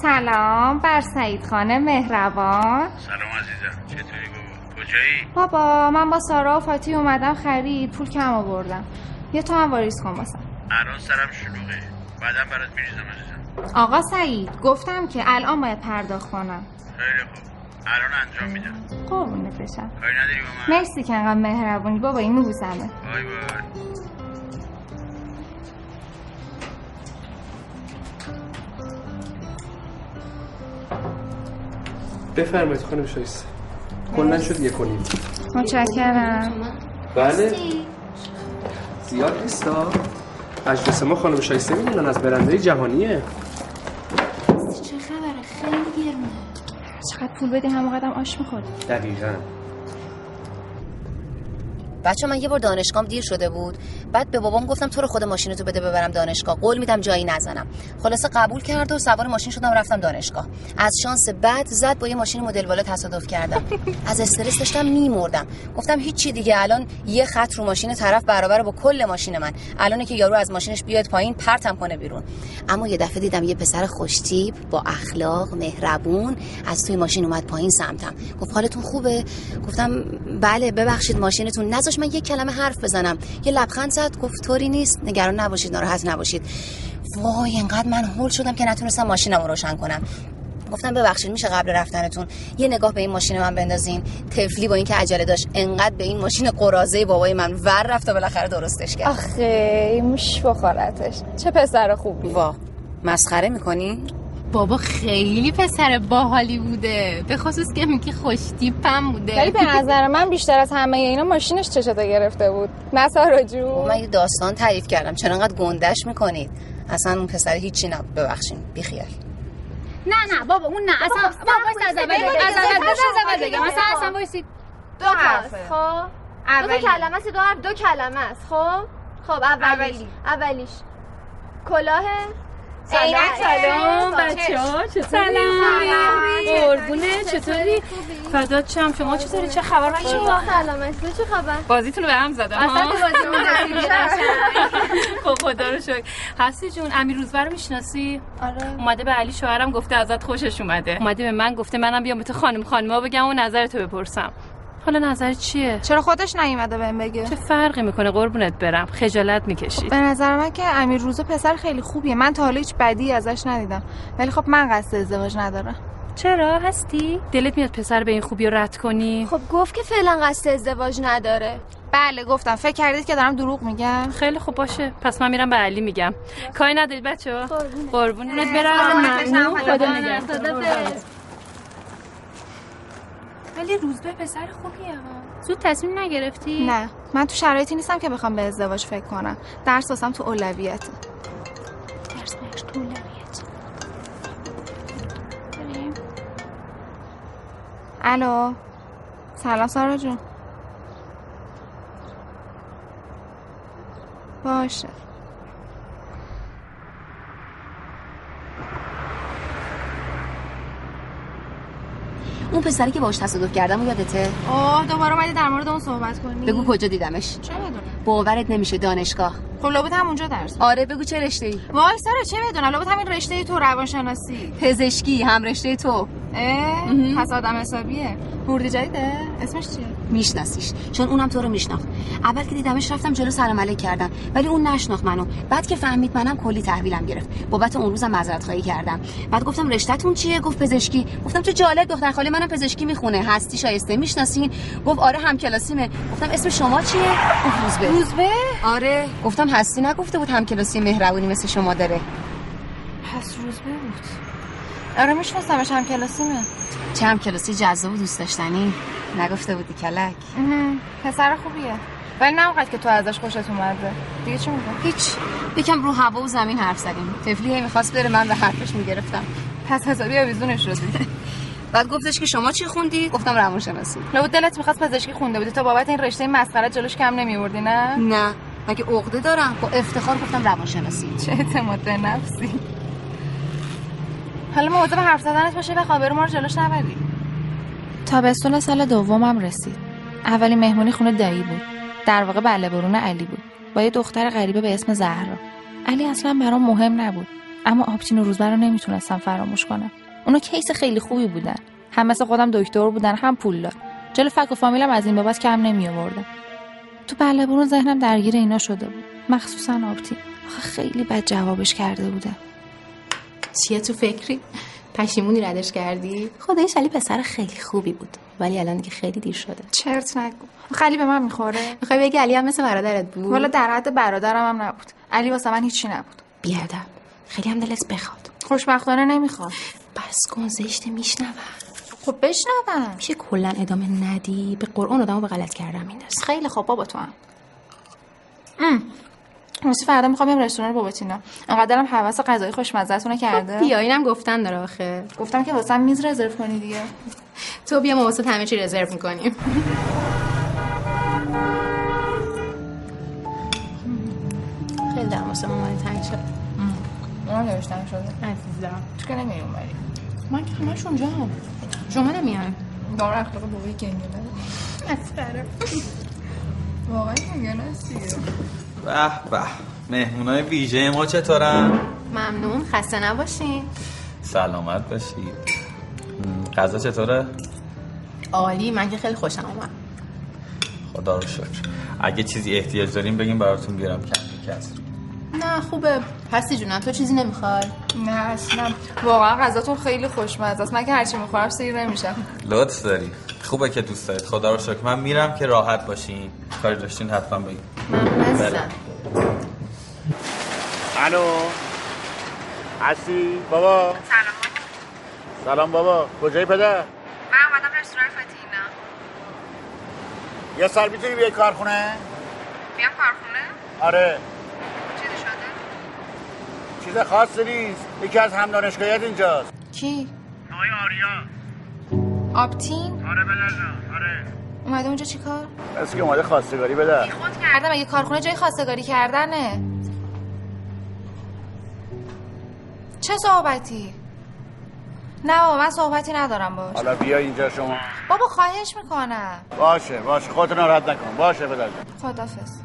سلام بر سعید خانه مهربان. سلام عزیزم. چطوری بابا؟ کجایی؟ بابا من با سارا و فاتی اومدم خرید. پول کم آوردم. یه تو هم واریز کن واسم. الان سرم شلوغه. بعدا برات میریزم عزیزم. آقا سعید گفتم که الان باید پرداخت کنم. خیلی خوب. الان انجام میدم. قربونت بشم کاری نداری با من مرسی که انقدر مهربونی. بابا این میبوسمه بای بای. بفرمایید خانم شایسته. کلا شد یک و نیم. متشکرم. بله. زیاد نیستا مجلس ما خانم شایسته می‌دونن از برنده جهانیه. چه خبره؟ خیلی گرونه چقدر پول بدیم همه قدم آش می‌خوریم دقیقا. بچه من یه بار دانشگاهم دیر شده بود. بعد به بابام گفتم تو رو خود ماشینتو بده ببرم دانشگاه. قول میدم جایی نزنم. خلاصه قبول کرد و سوار ماشین شدم رفتم دانشگاه. از شانس بعد زد با یه ماشین مدل بالا تصادف کردم. از استرس داشتم میمردم. گفتم هیچی دیگه. الان یه خط رو ماشین طرف برابر با کل ماشین من. الانه که یارو از ماشینش بیاد پایین پرتم کنه بیرون. اما یه دفعه دیدم یه پسر خوشتیپ با اخلاق مهربون از توی ماشین اومد پایین سمتم. گفت حالتون خوبه؟ گفتم بله ببخشید ماشینتون نذاش من یه کلمه حرف بزنم. یه لبخند زد گفت طوری نیست. نگران نباشید ناراحت نباشید. وای انقدر من هول شدم که نتونستم ماشینم رو روشن کنم. گفتم ببخشید میشه قبل رفتنتون؟ یه نگاه به این ماشین من بندازین. تفلی با اینکه عجله داشت انقدر به این ماشین قرازه بابای من ور رفت و بالاخره درستش کرد. آخه موش بخورتش چه پسر خوبی. وا مسخره می‌کنی؟ بابا خیلی پسر باحالی بوده. به خصوص که میگی خوشتیپم بوده. ولی به نظر من بیشتر از همه اینا ماشینش چشتا گرفته بود؟ نه سارا جون من یه داستان تعریف کردم. چرا انقدر گندش می‌کنید؟ اصلا اون پسر هیچی نبود ببخشین. بیخیال نه نه بابا اون نه. اصلا بابا وایس از اول از اول بگم از اول بگم مثلا اصلا وایسید دو هست خب دو تا کلمه است دو حرف دو کلمه است. خب؟ خب اولیش اولیش. کلاه عینک سلام بچه ها چطوری؟ قربونه چطوری؟ فدات شم شما چطوری؟ چه خبر بچه ها؟ سلام تو چه خبر؟ بازیتون رو به هم زدم اصلا ها؟ تو بازی خب خدا رو شکر هستی جون امیر روزبر رو می‌شناسی؟ آره اومده به علی شوهرم گفته ازت خوشش اومده اومده به من گفته منم بیام به تو خانم خانما بگم و نظرتو بپرسم حالا نظر چیه؟ چرا خودش نیومده بهم بگه؟ چه فرقی می‌کنه؟ قربونت برم. خجالت می‌کشید به نظر من که امیر روزو پسر خیلی خوبیه. من تا حالا هیچ بدی ازش ندیدم. ولی خب من قصد ازدواج ندارم. چرا؟ هستی؟ دلت میاد پسر به این خوبی رو رد کنی؟ خب گفت که فعلا قصد ازدواج نداره. بله گفتم. فکر کردید که دارم دروغ میگم؟ خیلی خوب باشه. پس من میرم به علی میگم. کاری ندارید بچه ها قربونت برم. خدا ولی روزبه پسر خوبیه ها. زود تصمیم نگرفتی؟ نه. من تو شرایطی نیستم که بخوام به ازدواج فکر کنم. درس واسم تو اولویت. درس بهش تو اولویت. بریم الو. سلام سارا جون. باشه. اون پسری که باش تصادف کردم و یادته؟ آه دوباره اومدی در مورد اون صحبت کنی؟ بگو کجا دیدمش. چه باورت نمیشه دانشگاه. خب لابد همونجا درس آره بگو چه رشته ای وای سارا چه بدونم؟ لابد همین رشته تو روانشناسی. پزشکی هم رشته تو. اه پس آدم حسابیه. ورودی جدیده؟ اسمش چیه؟ میشناسیش. چون اونم تو رو میشناخت. اول که دیدمش رفتم جلو سلام علیک کردم. ولی اون نشناخت منو. بعد که فهمید منم کلی تحویلم گرفت. بابت اون روزم معذرت خواهی کردم. بعد گفتم رشتهتون چیه؟ گفت پزشکی. گفتم چه جالب دختر خاله منم پزشکی می‌خونه. هستی شایسته می‌شناسین گفت آره هم کلاسیمه. گفتم اسم شما چیه؟ گفت روزبه. روزبه؟ آره. گفتم هستی؟ نگفته بود هم کلاسی مهربونی مثل شما داره. پس روزبه بود. آره میشناسمش هم کلاسیمه چه هم کلاسی جذاب و دوست داشتنی. نگفته بودی کلک. پسر خوبیه. ولی نه اونقدر که تو ازش خوشت اومده دیگه چی میگه؟ هیچ. یکم رو هوا و زمین حرف زدیم. تفلی هی می‌خواست بره من به حرفش می‌گرفتم. پس حسابی آویزونش شدی بعد گفتش که شما چی خوندی؟ گفتم روانشناسی. لابد دلت می‌خواست پزشکی خونده بودی؟ تا بابت این رشته مسخره جلوش کم نمیوردی نه؟ نه. مگه عقده دارم؟ با افتخار گفتم روانشناسی. چه اعتماد به نفسی؟ حالا مواظب حرف زدنت باشه و خابر ما رو جلوش نبری. تابستون سال دومم رسید. اولی مهمونی خونه دایی بود. در واقع بله برون علی بود. با یه دختر غریبه به اسم زهرا. علی اصلا برام مهم نبود. اما آبتین و روزبه رو نمی‌تونستم فراموش کنم. اونا کیس خیلی خوبی بودن. هم مثل خودم دکتر بودن هم پولدار جلو فک و فامیلم از این بابت کم نمی آوردم تو بله برون ذهنم درگیر اینا شده بود. مخصوصا آبتین آخه خیلی بد جوابش کرده بودم چیه تو فکری؟ پشیمونی ردش کردی؟ خدایش علی پسر خیلی خوبی بود. ولی الان دیگه خیلی دیر شده. چرت نگو. خیلی به من می‌خوره. می‌خوای بگی علی هم مثل برادرت بود؟ والا در حد برادرم هم نبود. علی واسه من هیچی نبود. بیادم خیلی هم دلت بخواد. خوشبختانه نمی‌خواد بس کن زشته میشنوم. خب بشنوم. میشه کلا ادامه ندی؟ به قرآن آدمو به غلط کردن میندازه. خیلی خوب بابا تو هم. راستی فردا می‌خوام برم رستوران بابا تینا. انقدرم حواس غذای خوشمزه‌تون کرده بیا اینم گفتن داره آخه. گفتم که واسم میز رزرو کنی دیگه. تو بیا ما واسه همه چی رزرو می‌کنیم. خیلی دارم واسه مامان تنگ شد. اونم نوشتن شده عزیزم. تو که نمیری اونوری من که همش اونجا هم شما نمیان. دار اخلاق بابای گنگنه اصفره واقعا گنگنه هستی به به. مهمونای ویژه ما چطورن؟ ممنون. خسته نباشین. سلامت باشید غذا چطوره؟ عالی. من که خیلی خوشم اومد. خدا رو شکر. اگه چیزی احتیاج داریم بگیم براتون بیارم. کمی کسر نه خوبه. هستی جونم تو چیزی نمی‌خوای؟ نه اصلا. واقعا غذاتون خیلی خوشمزه است. من که هرچی می‌خورم سیر نمیشم. لطف داری. خوبه که دوست دارید. خدا رو شکر. من میرم که راحت باشین. کاری داشتین حتما بگید ممنون الو. هستی؟ بابا. سلام سلام بابا. کجایی پدر؟ من اومدم رستوران فاتینا یه سر می‌تونی بیای کارخونه؟ بیام کارخونه؟ آره. چیز خاصی نیست. یکی از هم دانشگاهیت اینجاست. کی؟ آقای آریا. آبتین آره بدر آره. اومده اونجا چیکار بس که اومده خواستگاری بده. خود کردم اگه کارخونه جای خواستگاری کردنه. چه صحبتی؟ نه بابا من صحبتی ندارم باش. حالا بیا اینجا شما. بابا خواهش می‌کنم. باشه باشه. خودتو ناراحت نکن. باشه بدر خدافز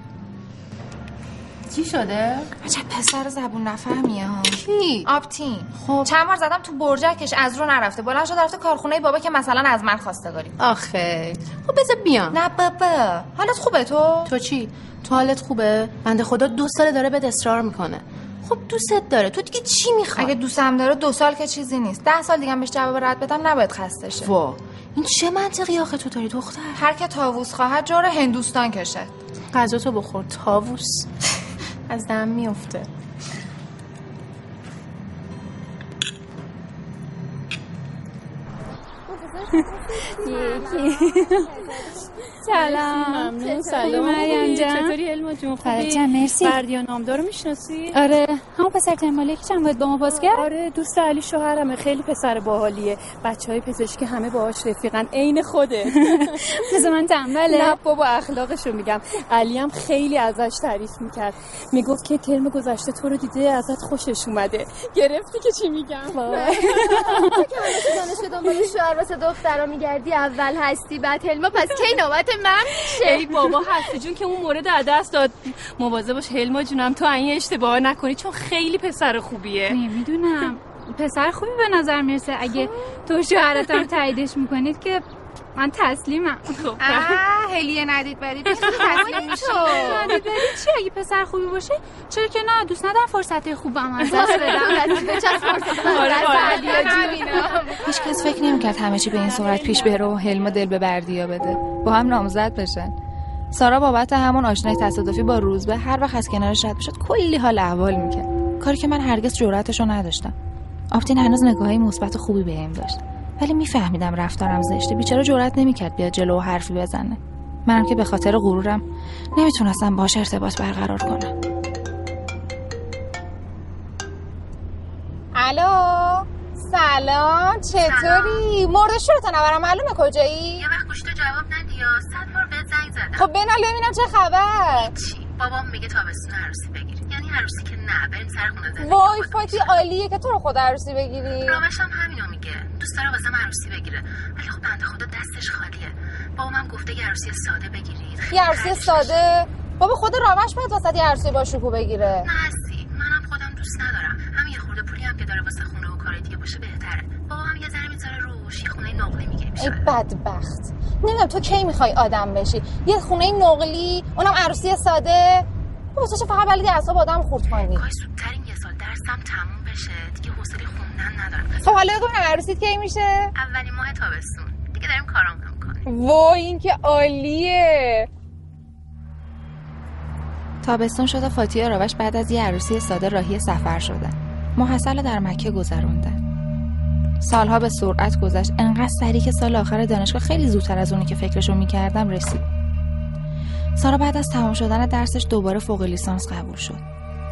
چی شده؟ عجب پسر زبون نفهمیه ها. کی؟ آبتین. خب. چند بار زدم تو برجکش از رو نرفته. بلند شد رفته کارخونه بابا که مثلا از من خواستگاری آخه. خب بذار بیان نه بابا. حالت خوبه تو؟ تو چی؟ تو حالت خوبه؟ بنده خدا دو ساله داره بهت اصرار می‌کنه. خب دوستت داره. تو دیگه چی می‌خوای؟ اگه دوستم داره دو سال که چیزی نیست. ده سال دیگه هم بهش جواب رد بدم نباید خسته شه. وا. این چه منطقی آخه تو داری دختر؟ هر که تاووس خواهد جور هندوستان کشه غذا تو بخور تاووس. از دم میفته سلام. ممنون. سلام. مریم جان چطوری علما جون؟ خوبی؟ جان مرسی. بردیا نامدار رو می‌شناسی؟ آره. همون پسر تنباله که چند با ما باز کرد؟ آره دوست علی شوهرمه. خیلی پسر باحالیه. بچه های پزشکی همه باهاش رفیقن. عین خوده. مثل من تنبله. نه بابا اخلاقشو میگم. علی هم خیلی ازش تعریف می‌کرد. می‌گفت که ترم گذشته تو رو دیده ازت خوشش اومده. گرفتی که چی میگم؟ که دانشگاه دنبال شوهر واسه دخترا میگردی اول هستی بعد هلما پس کی نوبت من ای میشه بابا هستی جون که اون مورد از دست داد. مواظب باش هلما جونم تو این اشتباه نکنی چون خیلی پسر خوبیه. نمی‌دونم. پسر خوبی به نظر می‌رسه. اگه تو شوهرتم تاییدش می‌کنید که من تسلیمم. خب. هلیه ندید بدید تسلیم شو ندید بدید چی؟ اگه پسر خوبی باشه چرا که نه؟ دوست ندارم فرصت خوبم از دست بدم. آره آره. هیچ کس فکر نمی‌کرد همه چی به این صورت پیش بره و حلم دل به بردیا بده. با هم نامزد بشن. سارا بابت همون آشنای تصادفی با روزبه هر وقت از کنارش رد می‌شد کلی حال احوال می‌کرد. کاری که من هرگز جرأتشو نداشتم. آفتین هنوز نگاهی مثبت خوبی بهم داشت. ولی میفهمیدم رفتارم زشته. بیچاره جرأت نمی‌کرد بیاد جلو و حرفی بزنه. منم که به خاطر غرورم نمی‌تونستم باش ارتباط برقرار کنم. الو؟ سلام چطوری؟ مرد شورتو نبرم معلومه کجایی؟ یه وقت گوشتو جواب ندی یا صد بار بهت زنگ زدم. خب بنال ببینم چه خبر. چی؟ بابام میگه تابستون عروسی یعنی عروسی که نه بریم سر خونه زندگی وای فاتی عالیه که تو رو خود عروسی بگیری. راوش هم همینو میگه. دوست داره واسه عروسی بگیره. ولی خب بنده خدا دستش خالیه. بابام گفته یه عروسی ساده بگیرید. یه عروسی ساده. بابا خود راوش باید واسه یه عروسی با شکوه بگیره. نه هستی. منم خودم دوست ندارم. همین یه خورده پولی هم که داره واسه خونه و کار دیگه باشه بهتره. بابا هم یه ذره می‌ذاره روش. یه خونه نقلی می‌گیریم ای بدبخت. نمی‌دونم تو کی می‌خوای آدم بشی. یه خونه نقلی اونم عروسی ساده. واسه چه فقط بلدی اعصاب آدم خورد کنی کاش زودتر این یه سال درسم تموم بشه. دیگه حوصله خوندن ندارم. خب حالا بگو ببینم عروسیت کی میشه؟ اولین ماه تابستون. دیگه داریم کارامونو می‌کنیم. وای این که عالیه. تابستون شد و فاتی و راوش بعد از یه عروسی ساده راهی سفر شدن محصل در مکه گذروندن. سالها به سرعت گذشت. انقدر سریع که سال آخر دانشگاه خیلی زودتر از اونی که فکرشو می‌کردم رسید. سارا بعد از تمام شدن درسش دوباره فوق لیسانس قبول شد.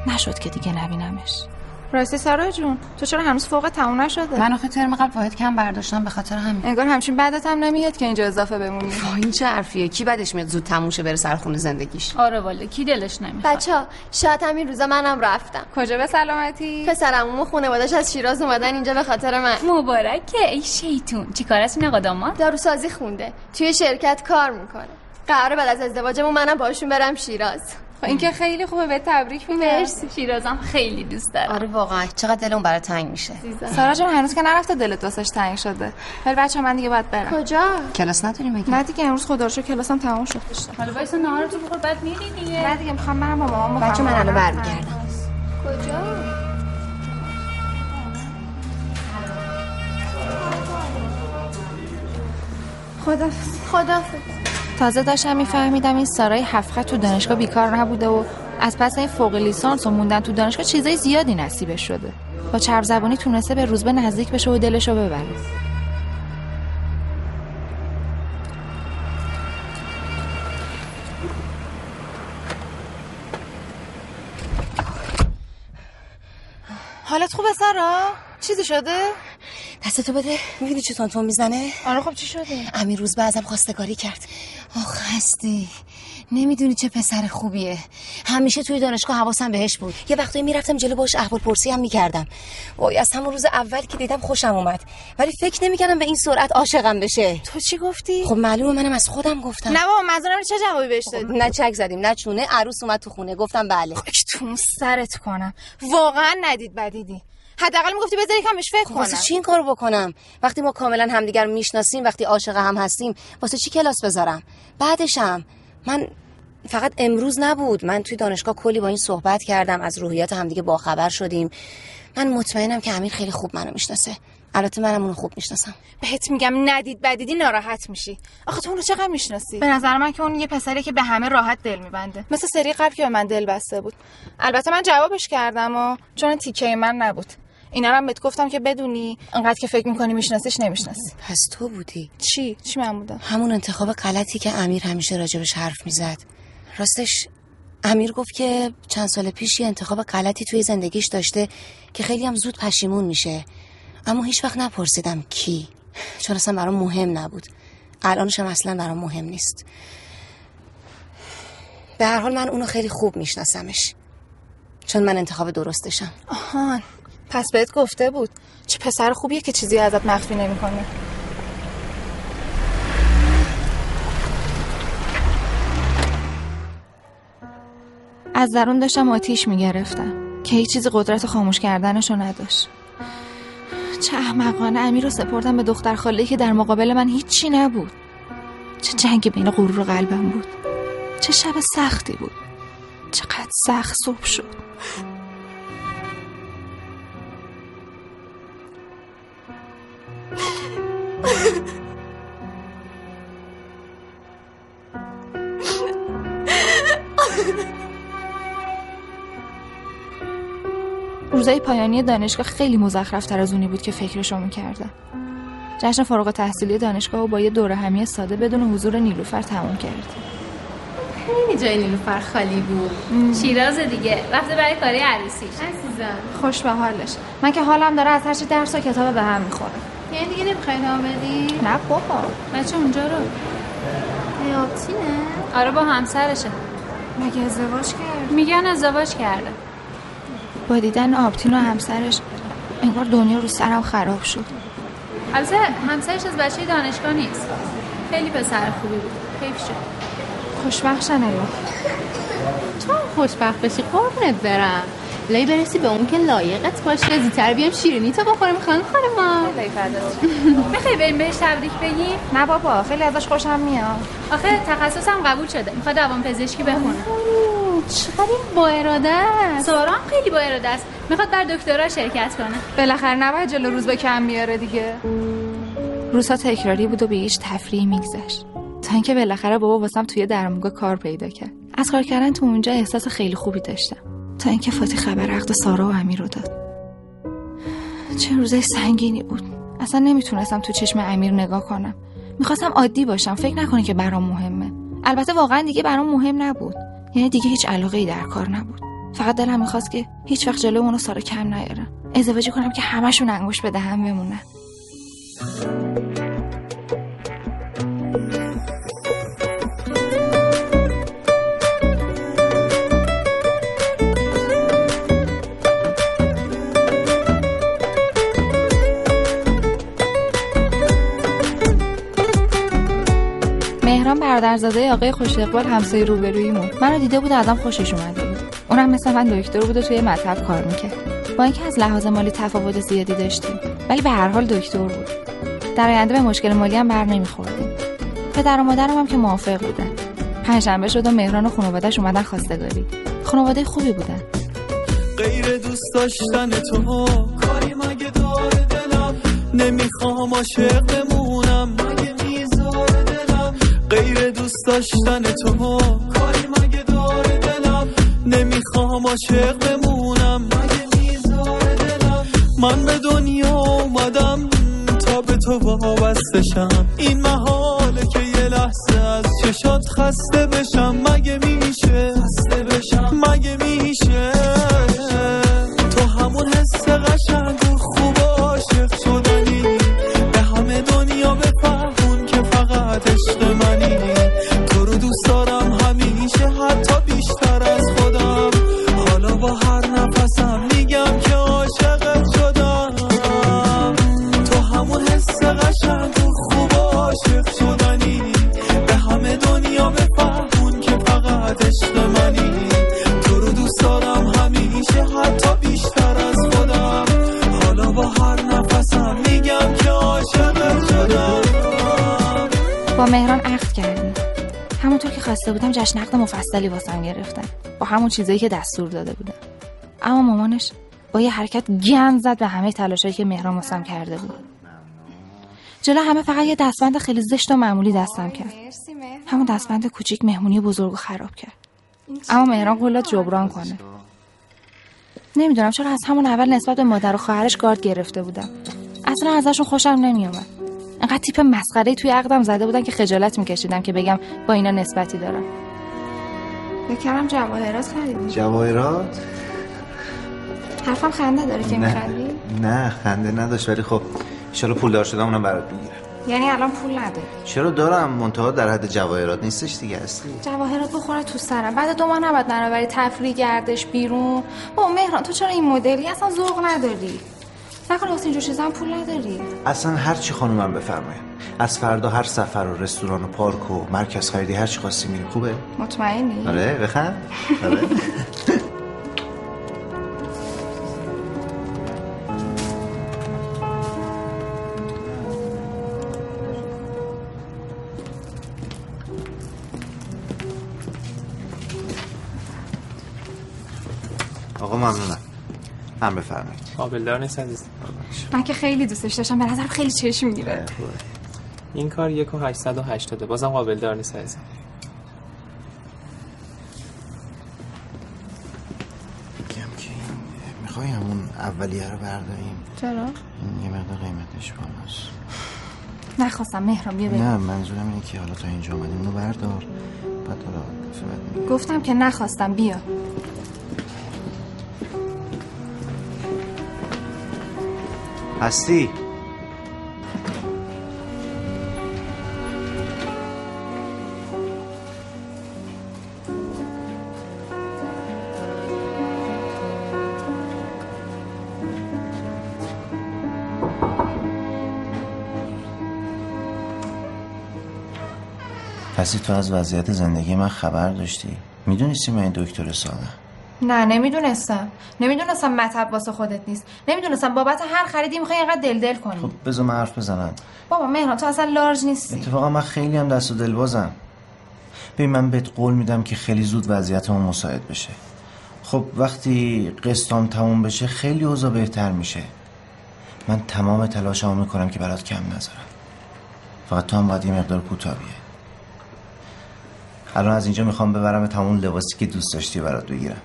نشد که دیگه نبینمش. راستی سارا جون تو چرا هنوز فوق تموم نشده؟ من آخه ترم قبل واحد کم برداشتم به خاطر همین. انگار همچین بعدت هم نمیاد که اینجا اضافه بمونی. این چه حرفیه؟ کی بعدش میاد زود تموم شه بره سر خونه زندگیش؟ آره والا کی دلش نمی‌خواد؟ بچه ها شاید همین روزا منم رفتم. کجا به سلامتی؟ پسرمو خانوادش از شیراز اومدن اینجا به خاطر من. مبارکه ای شیطون. چی کار است این آقا داماد؟ داروسازی خونده. توی شرکت کار می‌کنه. قراره بعد از ازدواجمون منم باشون برم شیراز. خب این که خیلی خوبه به تبریک میگم. مرسی. شیرازم خیلی دوست دارم. آره واقعا. چقدر دلم برای تنگ میشه. سارا جون هنوز که نرفته دلت واسش تنگ شده. ولی بچه من دیگه باید برم. کجا؟ کلاس نداری مگه نه دیگه امروز خدا رو شکر کلاسم تموم شد. حالا وایسا نهار تو بخور بعد میری دیگه. نه دیگه می‌خوام برم با مامان بچه من الان برمیگردم. کجا؟ خدا خدا تازه داشتم میفهمیدم این سارای هفت تو دانشگاه بیکار نبوده و از پس این فوق لیسانس و موندن تو دانشگاه چیزای زیادی نصیبش شده. با چرب زبانی تونسته به روزبه نزدیک بشه و دلشو ببره. حالت خوبه سارا؟ چیزی شده؟ دستتو بده. می‌بینی چه تون می‌زنه؟ آره خب چی شده؟ امیر روز به ازم خواستگاری کرد. آخ هستی. نمی‌دونی چه پسر خوبیه. همیشه توی دانشگاه حواسم بهش بود. یه وقتی می‌رفتم جلو باش احوال پرسی هم می‌کردم. وای از همون روز اول که دیدم خوشم اومد. ولی فکر نمی‌کردم به این سرعت عاشقم بشه. تو چی گفتی؟ خب معلومه منم از خودم گفتم. نه بابا منظورم چه جوابی بهش دادی؟ نه چک زدیم نه چونه. عروس اومد تو خونه. گفتم بله. تو سرت کنم. واقعا ندید بدیدی. حداقل می‌گفتی بذاری کم بهش فکر کنم واسه چی این کارو بکنم؟ وقتی ما کاملا همدیگر می‌شناسیم وقتی عاشق هم هستیم واسه چی کلاس بذارم؟ بعدشم من فقط امروز نبود. من توی دانشگاه کلی با این صحبت کردم از روحیات همدیگه باخبر شدیم. من مطمئنم که امیر خیلی خوب منو می‌شناسه. البته منم اونو خوب می‌شناسم. بهت میگم ندید بدیدی ناراحت میشی. آخه تو اونو چقدر می‌شناسی؟ به نظر من که اون یه پسری که به همه راحت دل میبنده. مثل سری قبل که به من دل بسته بود. البته من جوابش کردم و چون تیکه من نبود. اینا رو هم بهت گفتم که بدونی انقدر که فکر می‌کنی میشناسیش نمی‌شناسی. پس تو بودی. چی؟ چی من بودم؟ همون انتخاب غلطی که امیر همیشه راجبش حرف می‌زد. راستش امیر گفت که چند سال پیش یه انتخاب غلطی توی زندگیش داشته که خیلی هم زود پشیمون میشه. اما هیچ وقت نپرسیدم کی. چون اصلا برام مهم نبود. الانش هم اصلا برام مهم نیست. به هر حال من اونو خیلی خوب میشناسمش. چون من انتخاب درستشم. آهان. پس بهت گفته بود. چه پسر خوبیه که چیزی ازت مخفی نمی‌کنه. از درون داشتم آتیش می‌گرفتم که هیچ چیزی قدرت خاموش کردنشو نداشت. چه احمقانه امیر رو سپردم به دختر خاله که در مقابل من هیچی نبود. چه جنگ بین غرور و قلبم بود. چه شب سختی بود. چقدر سخت صبح شد. روزای پایانی دانشگاه خیلی مزخرف تر از اونی بود که فکرشو می‌کردم جشن فارغ تحصیلی دانشگاه و با یه دوره همی ساده بدون حضور نیلوفر تموم کرد. خیلی جای نیلوفر خالی بود. شیراز دیگه. رفته برای کاری عروسیش عزیزم. خوش به حالش من که حالم داره از هرچی درس و کتاب به هم می‌خوره. یعنی دیگه نمی‌خوای ادامه بدی نه بابا. بچه اونجا رو. آبتینه. آره با همسرشه. مگه ازدواج کرد؟ میگن ازدواج کرده. با دیدن آبتین و همسرش انگار دنیا رو سرم خراب شد. البته همسرش از بچه دانشگاه نیست. خیلی پسر خوبی بود. حیف شد. خوشبخت نگاه تو خوشبخت بشی قربونت برم. لای برسی به اون که لایقت باشه. زودتر بیام شیرینی تو بخورم خانم خانم می‌خوای بریم بهش تبریک بگیم. نه بابا خیلی ازش خوشم میاد. آخه تخصصم قبول شده. می‌خواد دوام پزشکی بخونه. چقدر این با اراده است؟ سارا هم خیلی با اراده است. می‌خواد بر دکترا شرکت کنه. بالاخره نباید جلو روز به کم بیاره دیگه. روزها تکراری بود و به هیچ تفریحی میگذشت. تا اینکه بالاخره بابا واسم توی درمونگاه کار پیدا کرد. از کار کردن تو اونجا احساس خیلی خوبی داشتم. تا اینکه فاتی خبر عقد سارا و امیر رو داد. چه روزای سنگینی بود. اصلا نمی‌تونستم تو چشم امیر نگاه کنم. می‌خواستم عادی باشم. فکر نکنه که برام مهمه. البته واقعا دیگه برام مهم نبود. یعنی دیگه هیچ علاقه ای در کار نبود. فقط دلم می‌خواست که هیچ وقت جلو اونو سارا کم نیارم ازدواجی کنم که همشون انگوش به دهم بمونن. برادرزاده آقای خوش اقبال همسایه روبرویمون منو دیده بود و ازم خوشش اومده بود. اونم مثل من دکتر بود و توی مطب کار می‌کرد. با اینکه از لحاظ مالی تفاوت زیادی داشتیم ولی به هر حال دکتر بود. در آینده به مشکل مالی هم بر نمیخوردیم. پدر و مادرم هم که موافق بودن. پنجشنبه شد و مهران و خانوادهش اومدن خواستگاری. خانواده خوبی بودن. غیر دوست داشتن تو. کاری مگه داره دلم؟ نمی‌خوام عاشق دوست داشتن تو. کاری مگه داره دلم نمی‌خوام عاشق بمونم مگه می‌ذاره دلم من به دنیا اومدم تا به تو وابسته شم. این محاله که یه لحظه از چشات خسته بشم. مگه میشه؟ خسته بشم. مگه میشه؟ با مهران عقد کردیم. همونطور که خواسته بودم جشن عقد مفصلی واسم گرفتن. با همون چیزایی که دستور داده بودم اما مامانش با یه حرکت گند زد به همه تلاشایی که مهران واسم کرده بود. جلو همه فقط یه دستبند خیلی زشت و معمولی دستم کرد. همون دستبند کوچیک مهمونی بزرگ خراب کرد. اما مهران قول جبران کنه. نمی‌دونم چرا از همون اول نسبت به مادر و خواهرش گارد گرفته بودم. اصلا ازشون خوشم نمیومد انقدر تیپ مسخره توی عقدم زده بودن که خجالت میکشیدم که بگم با اینا نسبتی دارم. بکرم جواهرات خریدی. جواهرات؟ حرفم خنده داره که. میخندی؟ نه خنده نداشت ولی خب ایشالا پول دار شدم اونم برات می‌گیرم یعنی الان پول نده. چرا دارم؟ منتها در حد جواهرات نیستش دیگه اصلی جواهرات بخوره تو سرم. بعد دو ماه نباید منو بری تفریح گردش بیرون. با مهران تو چرا این مدلی؟ اصلا ذوق نداری. نکنه واسه اینجور چیزا هم پول نداری؟ اصلا هر چی خانومم بفرماید از فردا هر سفر و رستوران و پارک و مرکز خریدی هر چی خواستی میریم خوبه؟ مطمئنی؟ آره بخند. آره. آقا ممنونم. هم بفرمایید. قابلدار نیست عزیز. من که خیلی دوستش داشتم. به نظرم خیلی چشم می‌گیره این کار یک و هشتصد و هشتاده. بازم قابلدار نیست عزیز می‌خوای همون اولیه رو برداریم؟ چرا؟ این یه مقدار قیمتش بالاست. نخواستم مهران بیا بریم. نه منظورم اینه که حالا تا اینجا اومدیم اونو بردار. بعد حالا. گفتم که نخواستم بیا. هستی؟ پسی تو از وضعیت زندگی من خبر داشتی؟ می‌دونستی من این دکتر سالم نه نمی‌دونستم. نمی‌دونستم مطب واسه خودت نیست. نمی‌دونستم بابت هر خریدی می‌خوای اینقدر دل دل کنی. خب بذار من حرف بزنم. بابا مهران تو اصلا لارج نیستی. اتفاقا من خیلی هم دست و دل بازم. ببین من بهت قول میدم که خیلی زود وضعیتمون مساعد بشه. خب وقتی قسطام تموم بشه خیلی اوضاع بهتر میشه. من تمام تلاشمو می‌کنم که برات کم نذارم. فقط تو هم باید یه مقدار کوتاه بیای. الان از اینجا می‌خوام ببرم تمام لباسی که دوست داشتی برات بگیرم.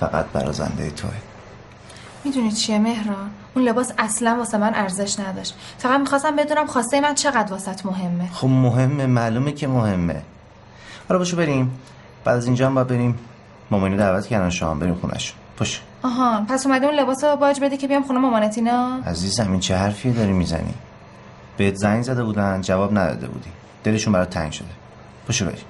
فقط برازنده توه. می‌دونی چیه مهران اون لباس اصلا واسه من ارزش نداشت. فقط می‌خواستم بدونم خواسته من چقدر واسط مهمه. خب مهمه معلومه که مهمه. حالا باشو بریم. بعد از اینجا هم باید بریم. مامانی دعوت کردن شما بریم خونش پاش آها پس اومده اون لباس رو باج بده که بیام خونه مامانت اینا؟ عزیزم این چه حرفی داری می‌زنی؟ بهت زنگ زده بودن جواب نداده بودی. دلشون برات تنگ شده. پاشو بریم.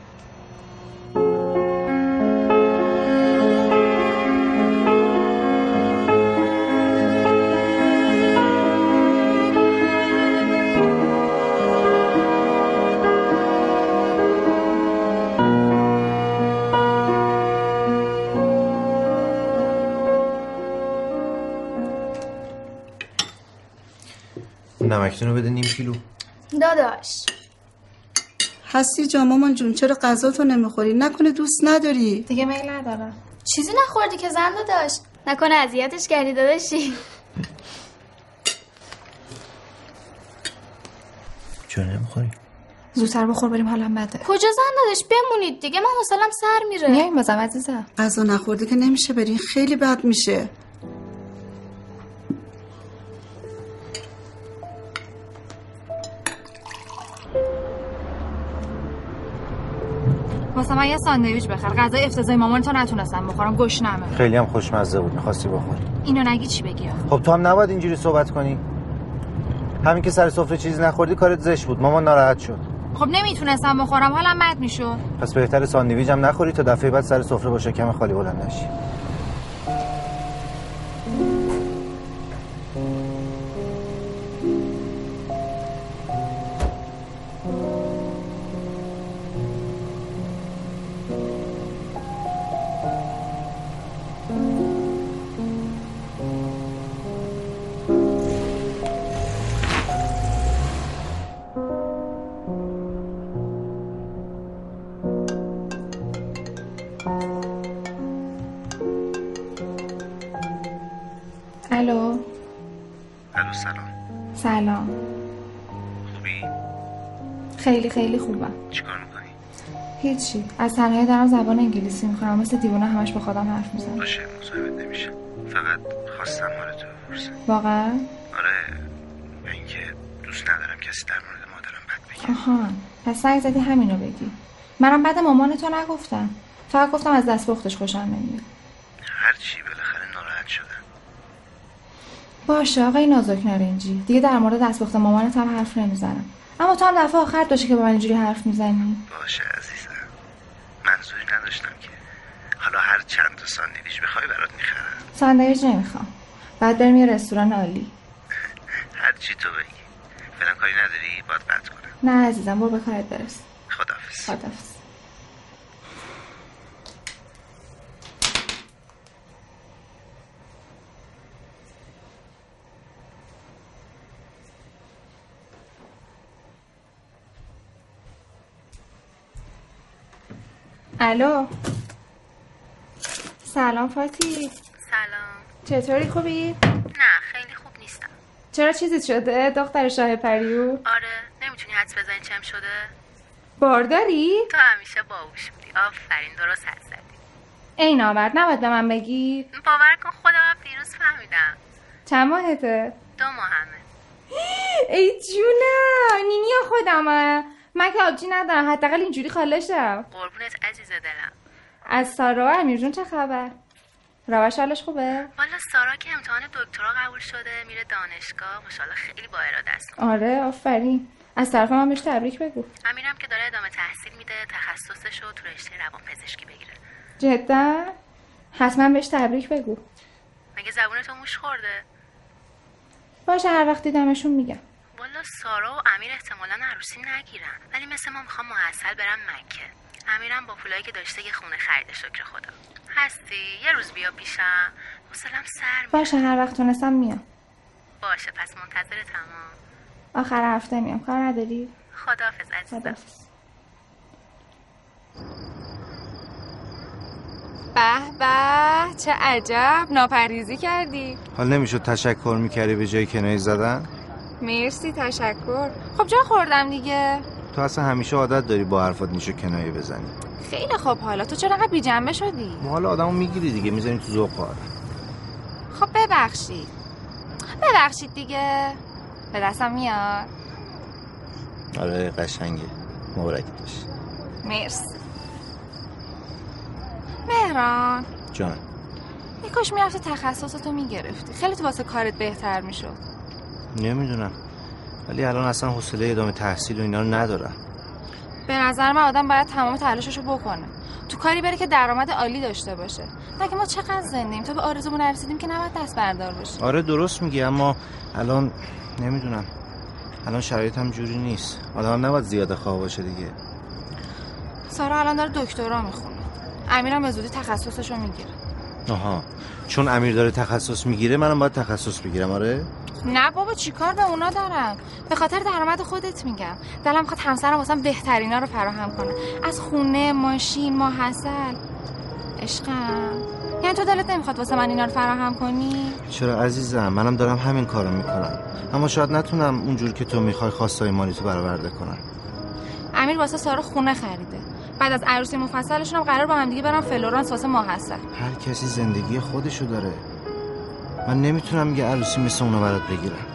نمکتون رو بده نیم کیلو. داداش. هستی جا مامان جون چرا غذا تو نمی‌خوری؟ نکنه دوست نداری؟ دیگه میل ندارم. چیزی نخوردی که زن داداش؟ نکنه اذیتش کردی داداشی. چرا نمی‌خوری؟ زودتر بخور بریم حالم بده. کجا زن داداش؟ بمونید دیگه من حوصلم سر میره. میایم بازم عزیزم. غذا نخورده که نمیشه برین خیلی بد میشه. من یه ساندویچ بخر. غذای افتضاحی مامان تو نتونستم بخورم. گشنمه خیلی هم خوشمزه بود. می‌خواستی بخوری. اینو نگی چی بگی؟ خب تو هم نباید اینجوری صحبت کنی. همین که سر سفره چیزی نخوردی کارت زشت بود. مامان ناراحت شد. خب نمی‌تونستم بخورم. حالم بد می‌شد. پس بهتر ساندویچ هم نخوری تا دفعه بعد سر سفره با شکم خالی بلند نشی. خیلی خوبم چیکار می‌کنی؟ هیچی. از تنهایی دارم زبان انگلیسی می‌خونم. مثل دیوونه همش به خودم حرف می‌زنم. باشه مزاحمت نمیشه. فقط خواستم حالتو بپرسم. واقعا؟ آره اینکه دوست ندارم کسی در مورد مادرم بد بگه. آها. پس سعی زدی همینو بگی. منم بعد مامان تو نگفتم. فقط گفتم از دست بختش خوشم نمیاد. هر چی بالاخره ناراحت شدم. باشه آقای نازک نارنجی دیگه در مورد دستپخت مامانت هم حرف نمی‌زنم. اما تو هم دفعه آخر باشه که با من اینجوری حرف می‌زنی. باشه عزیزم. منظوری نداشتم که. حالا هر چند تا ساندویچ بخوای برات می‌خرم. ساندویچ نمی‌خوام. بعد بریم یه رستوران عالی. هر چی تو بگی. فعلا کاری نداری؟ باید قطع کنم. نه عزیزم برو به کارت برس. خداحافظ. خدافظ الو. سلام فاتی سلام. چطوری خوبی؟ نه خیلی خوب نیستم. چرا چیزی شده؟ دختر شاه پریو؟ آره نمی‌تونی حدس بزنی چم شده؟ بارداری؟ تو همیشه باهوش بودی. آفرین درست حدس زدی. ای نامرد نباید به من بگی. باور کن خودم دیروز فهمیدم. چند ماهته؟ دو ماهمه ای جونم نینی خودمه. من که آبجی ندارم حداقل اینجوری خالشم قربونت دلم از سارا و امیر جون چه خبر؟ روش حالش خوبه؟ والا سارا که امتحان دکترا قبول شده میره دانشگاه. ماشاءالله خیلی با اراده است. آره آفرین. از طرف من بهش تبریک بگو. امیرم که داره ادامه تحصیل میده تخصصش رو تو رشته روان پزشکی بگیره. جدا؟ حتما بهش تبریک بگو. مگه زبون تو موش خورده؟ باشه هر وقت دیدمشون میگم. والا سارا و امیر احتمالا عروسی نگیرن. ولی مثل ما می‌خوام معسل برم مکه. امیرم با پولایی که داشته یه خونه خریده شکر خدا. هستی؟ یه روز بیا پیشم. حوصلم سر میره باشه هر وقت تونستم میام. باشه پس منتظر تمام. آخر هفته میام. کار نداری؟ خداحافظ عزیزم. خداحافظ. به به چه عجب. ناپریزی کردی. حال نمی‌شد تشکر می‌کردی به جای کنایه زدن؟ مرسی تشکر. خب جا خوردم دیگه. تو اصلا همیشه عادت داری با حرفات میشه کنایه بزنی. خیلی خوب حالا. تو چرا انقدر بی‌جنبه شدی؟ ما حالا آدمو می‌گیری دیگه می‌زنی تو آدم خب ببخشید. ببخشید دیگه. به دستم میاد. آره قشنگه. مبارک باش. مرسی. مهران. جان. یه کاش می‌رفتی تخصصتو می‌گرفتی. خیلی تو واسه کارت بهتر می‌شد. نمی‌دونم. ولی الان اصلا حوصله ادامه تحصیل و اینا رو ندارم. به نظر من آدم باید تمام تلاششو بکنه. تو کاری بره که درآمد عالی داشته باشه. مگه ما چقدر زندیم تا به آرزومون نرسیدیم که نباید دست بردار آره درست میگی اما الان نمی‌دونم. الان شرایطم جوری نیست. آدم نباید زیاده خواه باشه دیگه. سارا الان داره دکترا می‌خونه. امیرم به زودی تخصصشو می‌گیره. آها. چون امیر داره تخصص می‌گیره منم باید تخصص بگیرم آره؟ نه بابا چیکار به اونا دارم؟ به خاطر درآمد خودت میگم. دلم می‌خواد همسرم واسم بهترینا رو فراهم کنه. از خونه ماشین ماحصل. عشقم. یعنی تو دلت نمی‌خواد واسه من اینا رو فراهم کنی؟ چرا عزیزم؟ منم دارم همین کارو می‌کنم. اما شاید نتونم اونجور که تو می‌خوای خواستای مالی تو برآورده کنم. امیر واسه سارا خونه خریده. بعد از عروسی مفصلشون هم قرار با هم دیگه برن فلورانس واسه ماحصل. هر کسی زندگی خودشو داره. من نمی‌تونم یه عروسی مثل اونو برات بگیرم.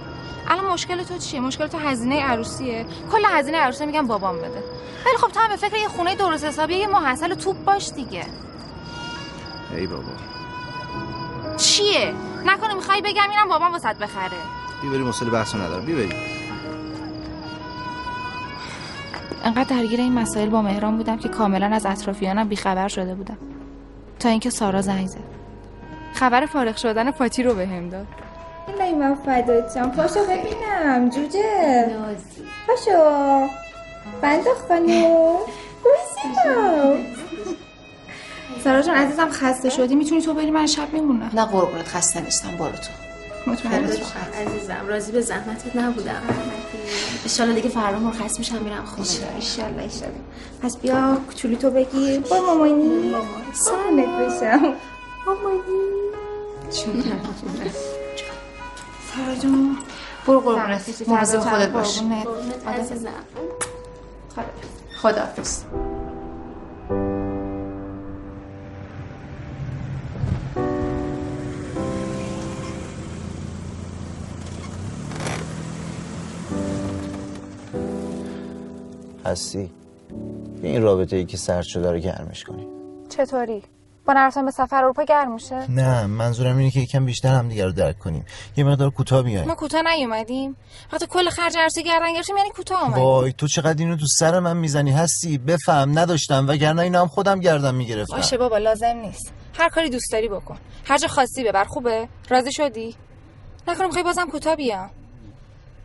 الان مشکل تو چیه؟ مشکل تو هزینه عروسیه. کل هزینه عروسی میگم بابام بده. ولی خب تو هم به فکر یه خونه درست حسابی یه محصل توپ باش دیگه. ای بابا. چیه؟ نکنه می‌خوای بگم اینم بابام واسط بخره. بیبری مسئله بحثو ندارم. بیبری انقدر درگیر این مسائل با مهران بودم که کاملا از اطرافیانم بیخبر شده بودم. تا اینکه سارا زنگ زد. خبر فارغ شدن پاتی رو بهم داد. الهی من فدات پاشو ببینم جوجه. پاشو. بنده خانو. گوزینم سارا جان عزیزم خسته شدی؟ می‌تونی تو بری؟ من شب میمونم. نه قربونت خسته نیستم. برو تو. مطمئن. عزیزم راضی به زحمتت نبودم. انشالله دیگه فردا مرخص میشم میرم خونه. ایشالله ایشالله پس بیا کوچولی تو بگیر. با مامانی. سرنت بشم مامانی. سارا جون برو قربونت. مواظب خودت باش عزیزم خداحافظ هستی. بیا این رابطه ای که سرد شده رو گرمش کنی. چطوری؟ با نرفتن به سفر اروپا گرم میشه؟ نه منظورم اینه که یکم بیشتر هم دیگه رو درک کنیم. یه مقدار کوتاه بیایم. ما کوتاه نیومدیم. وقتی کل خرج عروسی گردن گرفتیم یعنی کوتاه اومدیم. وای تو چقدر اینو تو سر من می‌زنی؟ هستی بفهم نداشتم وگرنه اینو هم خودم گردم می‌گرفتم. باشه بابا لازم نیست. هر کاری دوست داری بکن. هر جا خواستی ببر خوبه؟ راضی شدی؟ نکنه می‌خوای بازم کوتاه بیام.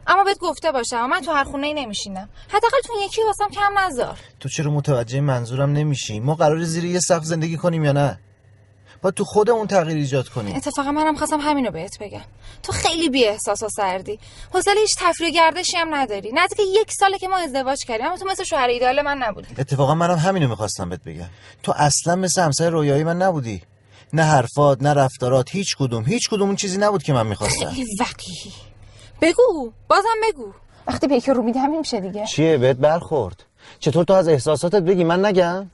اما بهت گفته باشم من تو هر خونه ای نمیشینم. حداقل تو یکی واسم کم نذار. تو چرا متوجه منظورم نمیشی؟ ما قرار زیر یه سقف زندگی کنیم یا نه؟ با تو خودمون تغییر ایجاد کنیم. اتفاقا منم خواستم همینو بهت بگم. تو خیلی بی احساس و سردی. حوصله هیچ تفریح گردشی هم نداری. نزدیک یک ساله که ما ازدواج کردیم اما تو مثل شوهر ایدال من نبودی. اتفاقا منم همینو می‌خواستم بهت بگم. تو اصلا مثل همسایه رویایی من نبودی. نه حرفات نه رفتارات هیچ کدوم. هیچ کدوم اون چیزی نبود که من می‌خواستم. خیلی وقیحی. بگو بازم بگو. وقتی به یکی رو میدی همین میشه دیگه. چیه؟ بهت برخورد. چطور تو از احساساتت بگی؟ من نگم.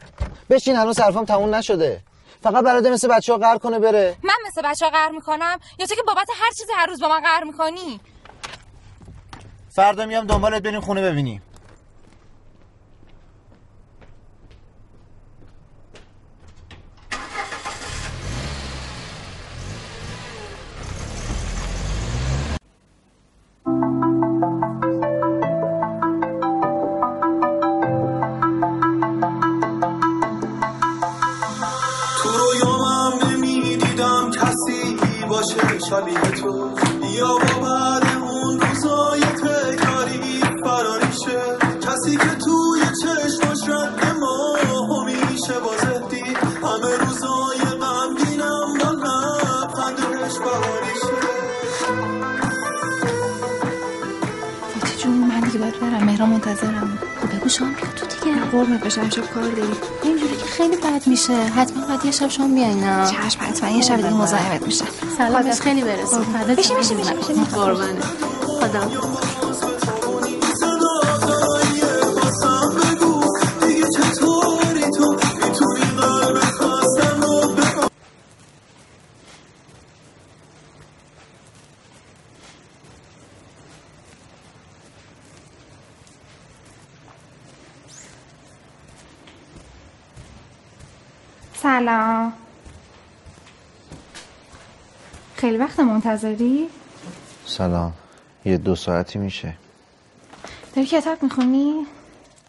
بشین هنوز حرفم تموم نشده. فقط برای مثل بچه ها قهر کنه بره. من مثل بچه ها قهر می‌کنم؟ یا تو که بابت هر چیزی هر روز با من قهر می‌کنی؟ فردا میام دنبالت بریم خونه ببینیم. تو رویامم نمی‌دیدم کسی باشه شبیه تو. یا مهران منتظرم. بگو شام بیا تو دیگه. نه قرمت بشم شب کار داری. اینجوری که خیلی بد میشه. حتما باید یه شب شام بیای نه؟ چشم حتما یه شب دیگه مزاحمت میشم. سلامش خیلی برسون بشین. بشین بشین قربانه خدا. سلام. خیلی وقت منتظری؟ سلام. یه دو ساعتی میشه. داری کتاب می‌خونی؟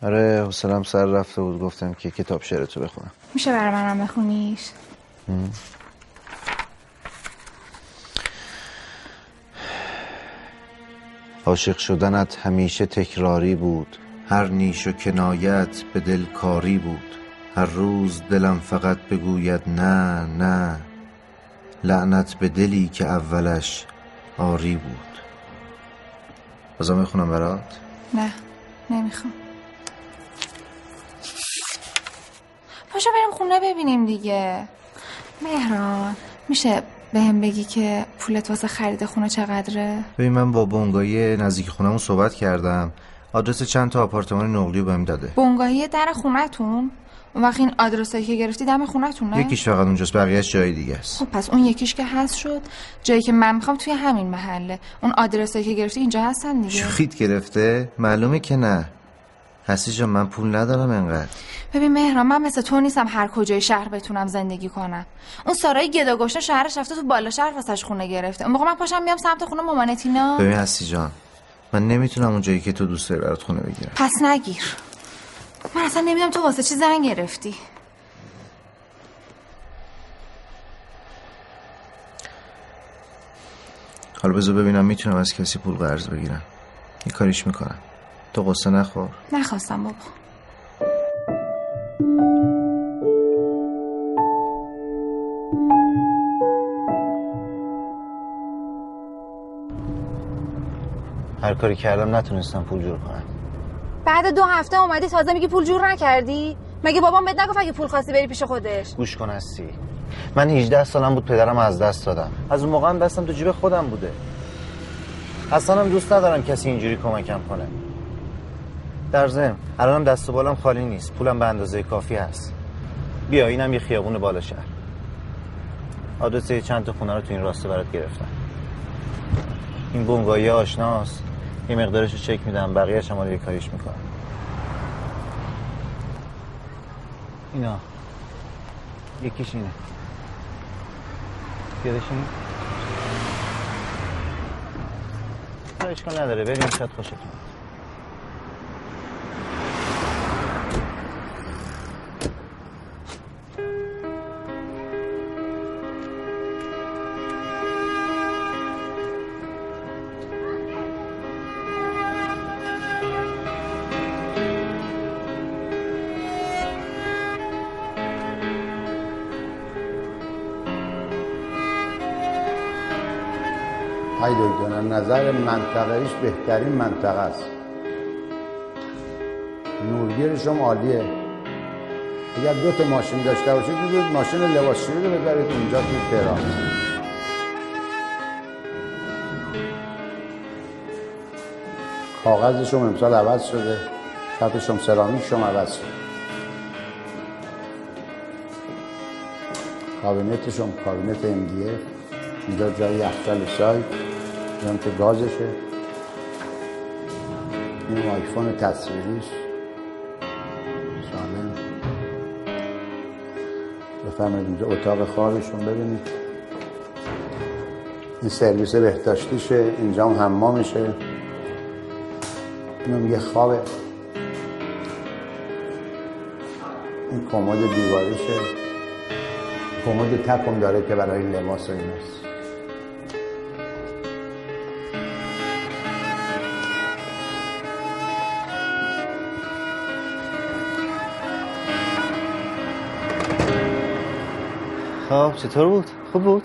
آره حوصلم سر رفته بود. گفتم که کتاب شعرتو بخونم. میشه برای منم بخونیش؟ عاشق شدنت همیشه تکراری بود. هر نیش و کنایت به دل کاری بود. هر روز دلم فقط بگوید نه نه. لعنت به دلی که اولش آری بود. بازم می‌خونم برات؟ نه نمی‌خوام. پاشو بریم خونه ببینیم دیگه. مهران میشه به هم بگی که پولت واسه خرید خونه چقدره؟ ببین من با بونگایی نزدیک خونمون صحبت کردم. آدرس چند تا آپارتمان نقلی رو بهم داده. بونگاهی در خونتون؟ اون وقت این آدرسایی که گرفتی دم خونتونه؟ یکیش فقط اونجاست بقیهش جای دیگه است. خب پس اون یکیش که هست شد. جایی که من می‌خوام توی همین محله. اون آدرسایی که گرفتی اینجا هستن دیگه؟ شوخیت گرفته؟ معلومه که نه. هستی جان من پول ندارم انقدر. ببین مهران من مثل تو نیستم هر کجای شهر بتونم زندگی کنم. اون سارای گدا گشنه شهرش رفته تو بالا شهر واسش خونه گرفته. اون موقع من پاشم میام سمت خونه مامان تینا. ببین هستی جان من نمی‌تونم اون جایی که تو دوست داری برات خونه بگیرم. پس نگیر. من اصلا نمی‌دونم تو واسه چی زنگ گرفتی. حالا بذار ببینم می‌تونم از کسی پول قرض بگیرم. یه کاریش می‌کنم. تو قصه نخور. نخواستم بابا. هر کاری کردم نتونستم پول جور کنم. بعد دو هفته اومدی تازه میگی پول جور نکردی؟ مگه بابام بهت نگفت اگه پول خواستی بری پیش خودش؟ گوش کن هستی. من 18 سالم بود پدرم از دست دادم. از اون موقع هم دستم تو جیب خودم بوده. اصلا هم دوست ندارم کسی اینجوری کمکم کنه. در ضمن الانم دست و بالم خالی نیست. پولم به اندازه کافی هست. بیا اینم یه خیابون بالا شهر. آدرس چند تا خونه رو تو این راسته برات گرفتم. این بونگایی آشناست. یه مقدارش رو چک میدم بقیه‌اش هم یه کاریش می‌کنم. اینا. یکیش اینه. پیاده شین اشکال نداره. بریم شاید خوشتون های دکتر نظر منطقه ایش بهترین منطقه است. نورگیرش هم عالیه. اگر دو تا ماشین داشته باشید بزنید ماشین لباسشویی رو ببرید اونجا تو تهران. کاغذش هم امسال عوض شده. سطحش هم سرامیکش هم عوض شده. کابینتش هم کابینت ام اینجا جای یخچال چای اینم که گازشه. این آیفون تصویریش. سالم. بفرمایید اینجا اتاق خوابشون ببینید. این سرویس بهداشتیشه. اینجا هم حمامشه. اینم یه خوابه. این کمد دیواریشه. کمد تکم داره که برای لباس و ایناست. خب چطور بود؟ خوب بود؟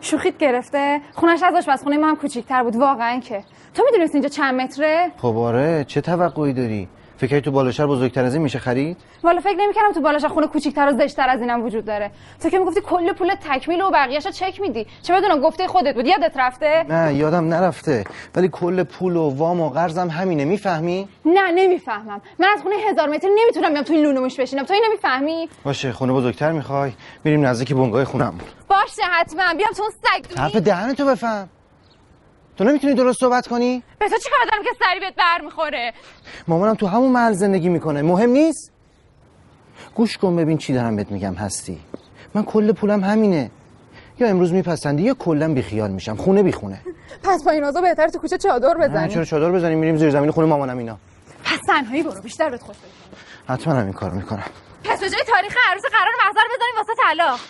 شوخیت گرفته. خونش از آشپزخونه ما هم کوچیک‌تر بود. واقعا که. تو می‌دونستی اینجا چند متره؟ خب آره. چه توقعی داری؟ فکر تو بالاشر بزرگتر از این میشه خرید؟ والا فکر نمی‌کردم تو بالاشر خونه کوچیک‌تر و زشت‌تر از اینم وجود داره. تو که می‌گفتی کل پول تکمیل و بقیه‌شو چک میدی. چه بدونم گفته خودت بود. یادت رفته؟ نه یادم نرفته. ولی کل پول و وام و قرضم همینه. می‌فهمی؟ نه نمی‌فهمم. من از خونه هزار متر نمی‌تونم بیام تو این لولومش بشینم. تو اینو می‌فهمی؟ باشه خونه بزرگتر می‌خوای. بریم نزدیک بنگاه خونم باشه حتما. بیام تو سگ حرف دهن تو بفهم. تو نمی‌تونی درست صحبت کنی؟ به تو چیکار دارم که سری بهت برمیخوره؟ مامانم تو همون محل زندگی می‌کنه. مهم نیست؟ گوش کن ببین چی دارم بهت میگم هستی. من کل پولم همینه. یا امروز میپسندی یا کلا بیخیال میشم. خونه بیخونه. پس با این اوضاع بهتر تو کوچه چادر نه بزنی. چرا چادر بزنیم؟ میریم زیر زمین خونه مامانم اینا. پس تنهایی برو بیشتر بهت خوش بگذره. حتما هم این کارو می‌کنم. پس به جای تاریخ عروس قرار محضر بزنیم واسه طلاق.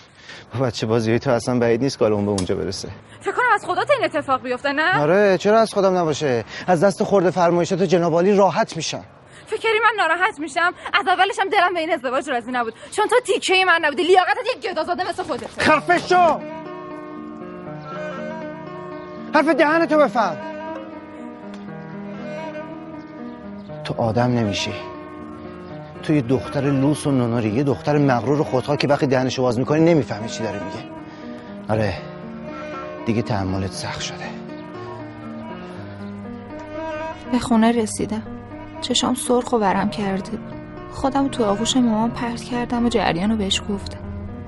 بچه بازی تو اصلا بعید نیست که اون به اونجا برسه. فکر کنم از خدا این اتفاق بیفته نه؟ آره چرا از خودم نباشه؟ از دست خورده فرمایشات جناب راحت میشم. فکری من ناراحت میشم. از اولش هم دلم به این ازدواج راضی نبود. چون تو تیکه من نبودی. لیاقتت یک گدازاده مثل خودت. خفه شو! حرف دهن تو بفهم. تو آدم نمیشی. تو یه دختر لوس و نوناری. یه دختر مغرور خودخواه که وقتی دهنشو باز می‌کنی نمی‌فهمی چی داره میگه. آره دیگه تحملت سخت شده. به خونه رسیدم. چشام سرخ و ورم کرده خودم تو آغوش مامان پرت کردم و جریان رو بهش گفتم.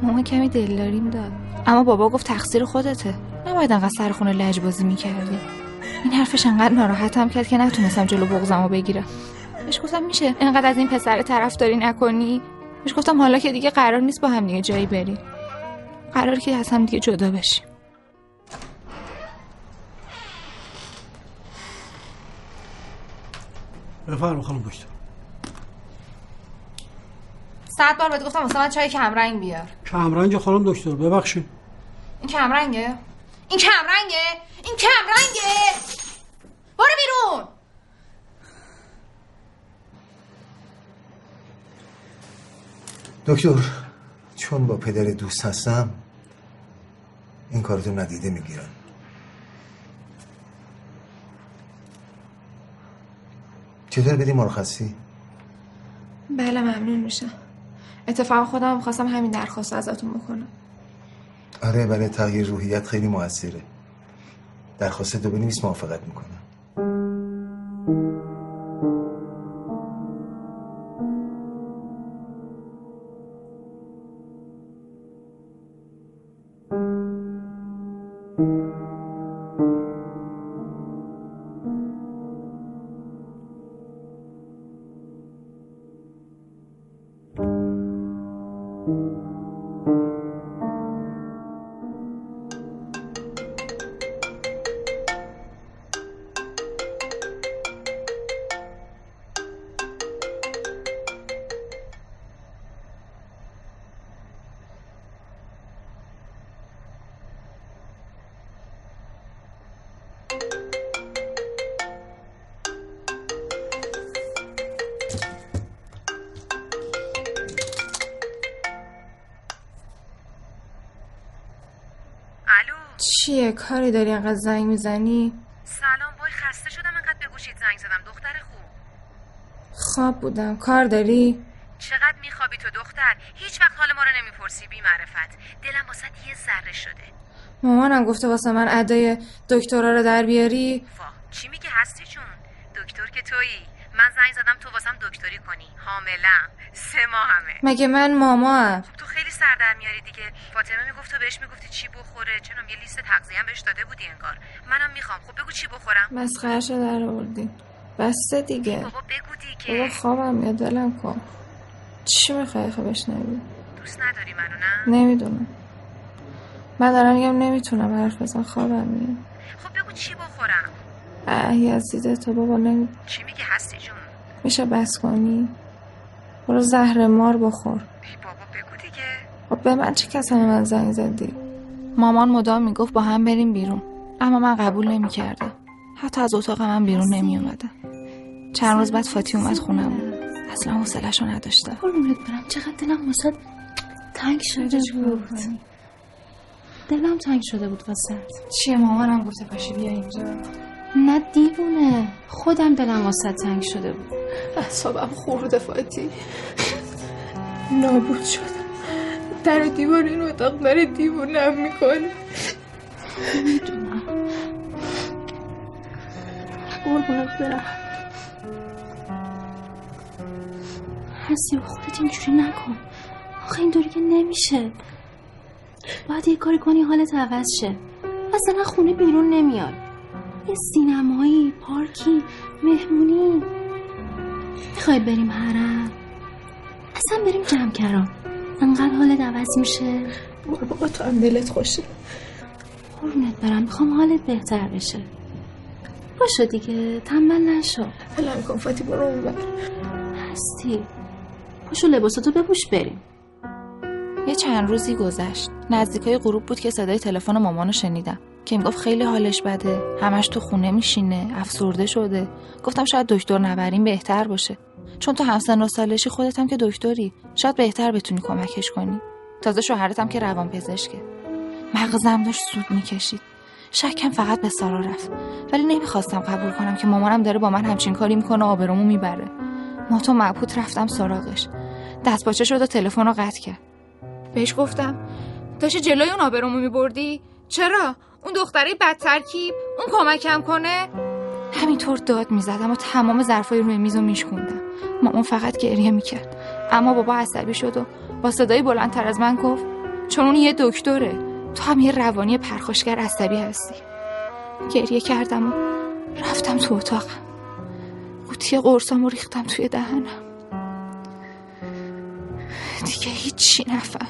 مامان کمی دلداریم داد. اما بابا گفت تقصیر خودته. نباید انقدر سر خونه لجبازی می‌کردی. این حرفش انقدر ناراحتم کرد که نتونستم جلو بغزم رو بگیرم. بهش گفتم میشه انقدر از این پسر طرفداری نکنی؟ بهش گفتم حالا که دیگه قرار نیست با هم دیگه جایی بریم قرار که از هم دیگه جدا بشیم. بفرم خانم دکتر. صد بار بهت گفتم واسه من چای کمرنگ بیار. کمرنگ خانم دکتر ببخشید. این کمرنگه؟ این کمرنگه؟ این کمرنگه؟ برو بیرون! دکتر چون با پدر دوست هستم این کارتو ندیده می‌گیرم. چطور بدی مرخصی؟ بله ممنون میشم. اتفاقا خودم خواستم همین درخواست ازتون بکنم. آره برای تغییر روحیت خیلی موثره. درخواست دو بنویس موافقت می‌کنم. چیه؟ کاری داری انقدر زنگ می‌زنی؟ سلام وای خسته شدم انقدر به گوشیت زنگ زدم. دختر خوب. خواب بودم. کار داری؟ چقدر میخوابی تو دختر؟ هیچ وقت حال ما رو نمی‌پرسی بی معرفت. دلم واسه یه ذره شده. مامانم گفته واسه من ادای دکترا رو در بیاری؟ وا چی میگه هستی جون؟ دکتر که تویی. من زنگ زدم تو واسم دکتری کنی. حاملم. سه ماهمه. مگه من ماما تو خیلی سر در میاری دیگه. فاطمه می‌گفت تو بهش می‌گفتی چی بخوره؟ چون یه لیست تغذیه بهش داده بودی انگار. منم می‌خوام. خب بگو چی بخورم. مسخرش در آوردی بسته دیگه. بابا بگو دیگه. بابا خوابم میاد. دلم کن. چی می‌خوای خب بشنوی؟ دوست نداری منو نه؟ نمی‌دونم. من دارم میگم نمی‌تونم حرف بزن خوابم میاد. خب بگو چی بخورم. اه یزیده تو بابا نمی چی میگه هستی جون؟ میشه بس کنی؟ برو زهر مار بخور. ای بابا. خب به من چه کسانی من زنگ زدی؟ مامان مدام می‌گفت با هم بریم بیرون اما من قبول نمی‌کردم. حتی از اتاق من بیرون نمی اومدم چند روز بعد فاتی اومد خونم. اصلا حوصله‌شو نداشتم. قربونت برم. چقدر دلم واسه تنگ شده بود. دلم تنگ شده بود واسه. چیه مامانم گفته پاشی بیا اینجا. نه دیوونه. خودم دلم واسه تنگ شده بود. اعصابم خورده فاتی. نابود شدم در و دیوار این اتاق داره دیوونم می‌کنه. می‌دونم قربونت برم. هستی خودت اینجوری نکن. آخه اینطوری که نمیشه. باید یه کاری کنی حالت عوض شه. اصلا خونه بیرون نمیاد. یه سینمایی پارکی مهمونی. می‌خوای بریم حرم؟ اصلا بریم جمع انقدر حالت عوض میشه؟ بابا تو هم دلت خوشه. قربونت برم می‌خوام حالت بهتر بشه. باشو دیگه تنبل نشو. الان کن فاتی برو اون هستی. پاشو لباساتو بپوش بریم. یه چند روزی گذشت. نزدیکای غروب بود که صدای تلفن مامانو شنیدم. که می‌گفت خیلی حالش بده. همش تو خونه میشینه افسرده شده. گفتم شاید دکتر نبریم بهتر باشه. چون تو همسن و سالشی خودت هم که دکتری شاید بهتر بتونی کمکش کنی. تازه شوهرتم که روان پزشکه مغزم داشت سود می‌کشید. شکم فقط به سارا رفت. ولی نمی‌خواستم قبول کنم که مامانم داره با من همچین کاری می‌کنه و آبرومو می‌بره. ما تو مبهوت رفتم سراغش. دست باچه شد و تلفن رو قطع کرد. بهش گفتم داشتی جلوی اون آبرومو میبردی؟ چرا؟ اون دختره بد ترکیب اون کمکم کنه؟ همینطور داد می‌زدم و تمام ظرفای روی میز رو میشکوندم. مامان فقط گریه می‌کرد. اما بابا عصبی شد و با صدای بلندتر از من گفت چون اون یه دکتره تو هم یه روانی پرخاشگر عصبی هستی. گریه کردم و رفتم تو اتاقم. قوطی قرصام رو ریختم توی دهنم. دیگه هیچی نفهم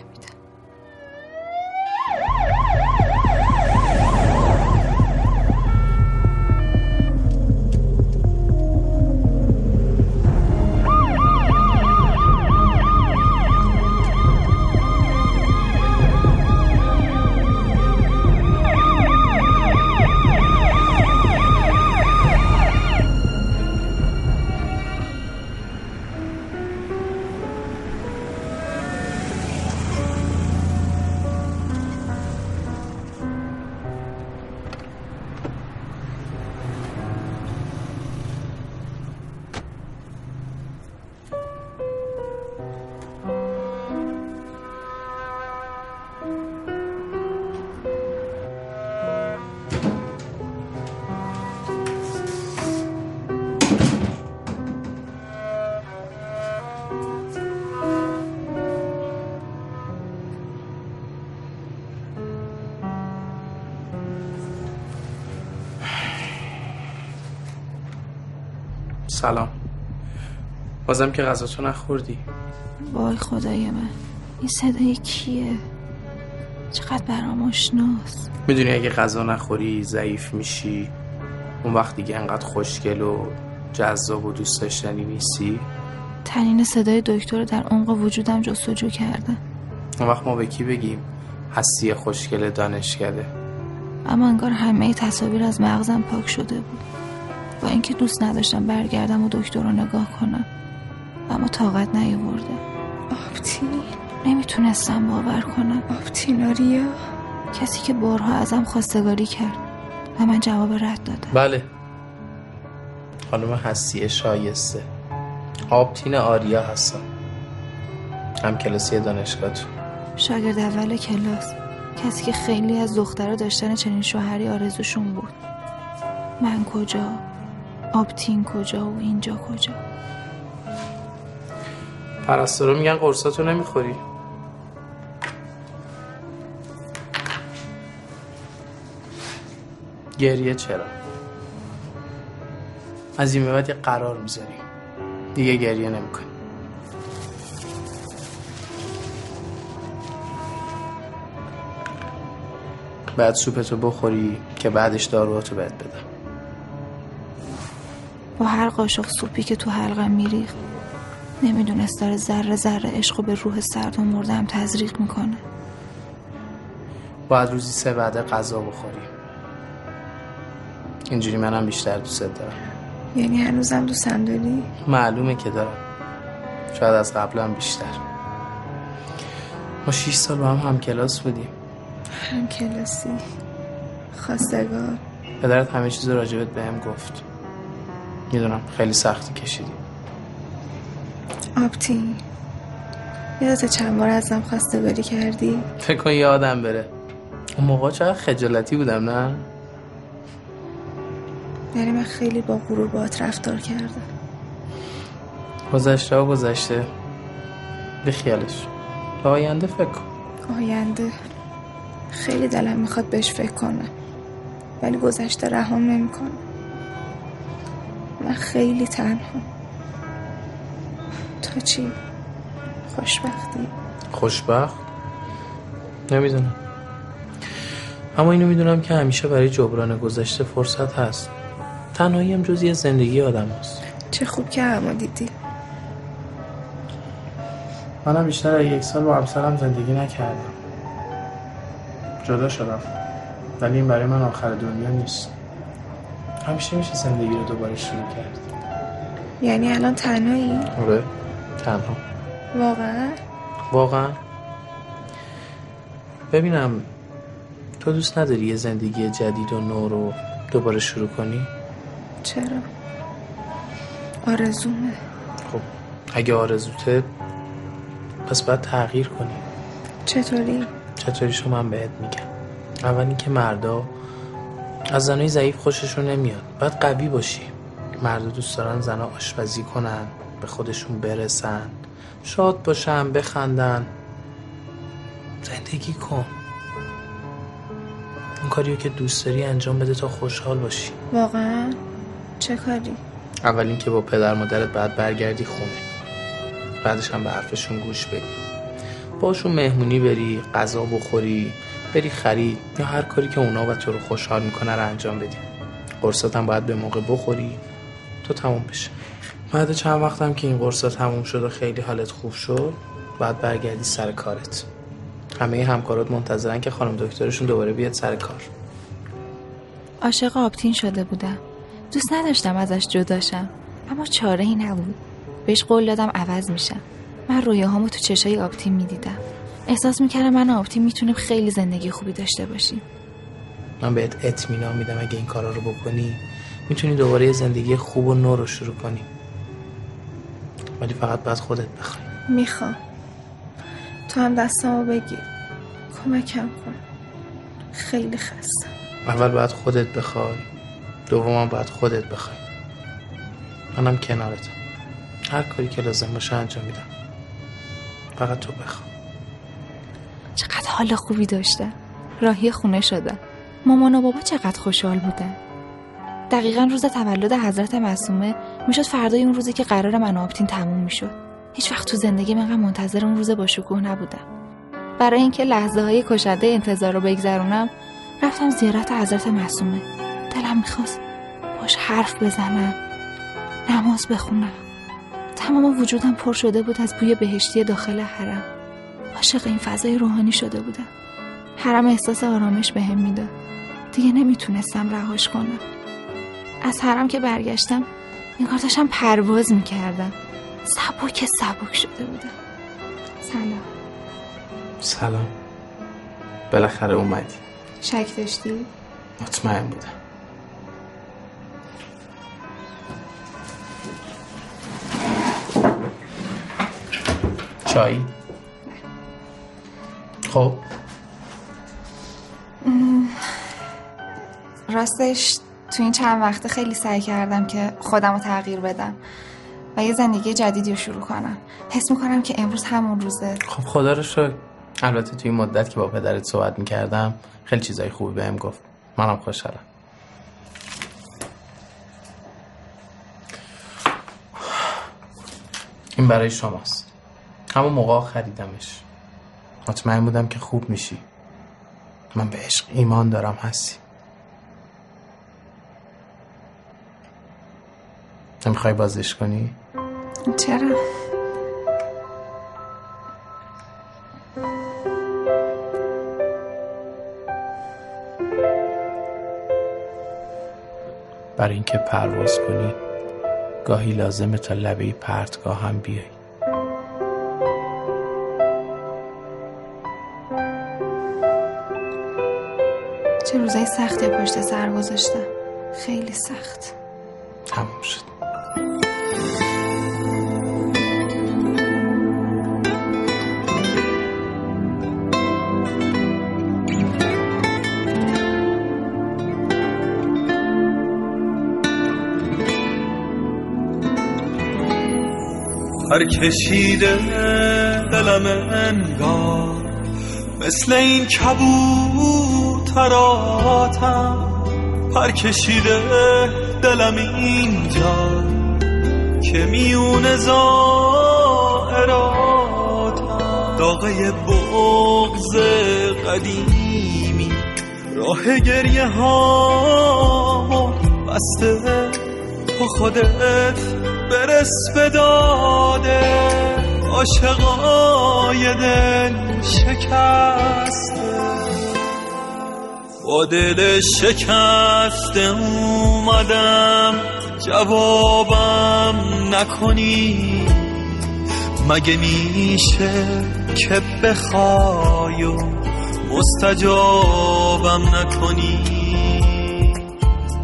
سلام. بازم که غذا نخوردی. وای خدای من. این صدای کیه؟ چقدر برام آشناست. می‌دونی اگه غذا نخوری ضعیف میشی. اون وقت دیگه انقدر خوشگل و جذاب و دوست داشتنی نیستی؟ تنین صدای دکتر در عمق وجودم جستجو کرده اون وقت ما به کی بگیم؟ هستی خوشگل دانشکده اما انگار همه تصاویر از مغزم پاک شده بود. با اینکه دوست نداشتم برگردم و دکتر رو نگاه کنم. اما طاقت نیاورده. آبتین نمی‌تونستم باور کنم. آبتین آریا کسی که بارها ازم خواستگاری کرد و من جواب رد دادم. بله. خانم هستی شایسته. آبتین آریا هستم. هم کلاسی دانشگاه تو. شاگرد اول کلاس. کسی که خیلی از دخترها داشتن چنین شوهری آرزوشون بود. من کجا؟ آبتین کجا و اینجا کجا. پرستارا میگن قرصاتو نمی‌خوری. گریه چرا؟ از این بعد یه قرار می‌ذاری. دیگه گریه نمی‌کنی. بعد سوپتو بخوری که بعدش داروهاتو بهت بدم. با هر قاشق سوپی که تو حلقم میریخت نمی‌دونست داره ذره ذره عشق به روح سرد و مردم تزریق می‌کنه. باید روزی سه بعده غذا بخوری. اینجوری منم بیشتر دوست دارم. یعنی هنوزم دوستم داری؟ معلومه که دارم. شاید از قبلم بیشتر. ما شیش سال با هم هم کلاس بودیم. هم کلاسی خواستگار. پدرت همه چیز راجبت بهم گفت. می‌دونم. خیلی سختی کشیدی. آبتین یادت چند بار ازم خواستگاری کردی؟ فکر کن یادم بره. اون موقع چقدر خجالتی بودم نه؟ یعنی من خیلی با غرور باهات رفتار کردم. گذشته و گذشته. به خیالش. به آینده فکر کن. آینده. خیلی دلم می‌خواد بهش فکر کنم. ولی گذشته رهام نمی‌کنه. من خیلی تنها. تو چی؟ خوشبختی؟ خوشبخت؟ نمی‌دونم. اما اینو می‌دونم که همیشه برای جبران گذشته فرصت هست. تنهایی هم جزی زندگی آدم هست. چه خوب که همو دیدی. منم بیشتر از یک سال با همسرم زندگی نکردم. جدا شدم. ولی این برای من آخر دنیا نیست. همیشه میشه زندگی رو دوباره شروع کرد یعنی الان تنهایی؟ آره تنها واقعا؟ واقعا ببینم تو دوست نداری یه زندگی جدید و نو رو دوباره شروع کنی؟ چرا؟ آرزومه خب اگه آرزوته پس باید تغییر کنی چطوری؟ چطوریشو من بهت میگم اول اینکه مردا از زنای ضعیف خوششون نمیاد. باید قوی باشی. مردا دوست دارن زنها آشپزی کنن به خودشون برسن. شاد باشن بخندن. زندگی کن. اون کاریو که دوست داری انجام بده تا خوشحال باشی. واقعا؟ چه کاری؟ اول اینکه با پدر مادرت بعد برگردی خونه. بعدش هم به حرفشون گوش بدی. باشون مهمونی بری غذا بخوری. بری خرید یا هر کاری که اونا و تو رو خوشحال می‌کنه رو انجام بدی. قرصات هم باید به موقع بخوری. تو تموم بشه. بعد چند وقتم که این قرصا تموم شد و خیلی حالت خوب شد بعد برگردی سر کارت. همه همکارات منتظرن که خانم دکترشون دوباره بیاد سر کار. عاشق آبتین شده بودم. دوست نداشتم ازش جداشم اما چاره ای نبود. بهش قول دادم عوض میشم. من رویاهامو تو چشای آبتین می‌دیدم. احساس می‌کردم من و آبتین می‌تونیم خیلی زندگی خوبی داشته باشیم. من بهت اطمینان میدم اگه این کارا رو بکنی می‌تونی دوباره یه زندگی خوب و نو رو شروع کنی. ولی فقط باید خودت بخوای. می‌خوام. تو هم دستمو بگیر. کمکم کن. خیلی خستم. اول باید خودت بخوای دوم باید خودت بخوای. منم کنارتم. هر کاری که لازم باشه انجام میدم. فقط تو بخوا چقدر حال خوبی داشتم راهی خونه شدم مامان و بابا چقدر خوشحال بودن. دقیقا روز تولد حضرت معصومه. می‌شد فردای اون روزی که قرار من آبتین تموم می‌شد. هیچ وقت تو زندگی من منتظر اون روز با شکوه نبودم. برای اینکه لحظه های کشنده انتظار رو بگذرونم رفتم زیارت حضرت معصومه. دلم می‌خواست باش حرف بزنم نماز بخونم. تمام وجودم پر شده بود از بوی بهشتی داخل حرم. عاشق این فضای روحانی شده بودم حرم احساس آرامش بهم به می‌داد دیگه نمی‌تونستم رهاش کنم. از حرم که برگشتم انگار داشتم پرواز می‌کردم. سبک سبک شده بودم سلام. سلام. بالاخره اومدی. شک داشتی؟ مطمئن بودم. چای خب. راستش تو این چند وقته خیلی سعی کردم که خودم رو تغییر بدم و یه زندگی جدیدی رو شروع کنم. حس می‌کنم که امروز همون روزه. خب خدا رو شکر. البته توی این مدت که با پدرت صحبت می‌کردم خیلی چیزای خوبی بهم گفت. منم خوشحالم. این برای شماست. همون موقع خریدمش مطمئن بودم که خوب میشی من به عشق ایمان دارم هستی نمی‌خوای بازش کنی؟ چرا؟ برای اینکه پرواز کنی گاهی لازمه تا لبه پرتگاه هم بیای چه روزای سختی پشت سر گذاشتم. خیلی سخت. تموم شد. هر کشیده دلم انگار مثل این کبوتراتم هر کشیده دلم اینجا که میون زائراتم. داغه بغز قدیمی راه گریه ها بسته تو خودت برس به داده. عاشقای دل شکسته با دل شکسته اومدم جوابم نکنی مگه میشه که بخوای و مستجابم نکنی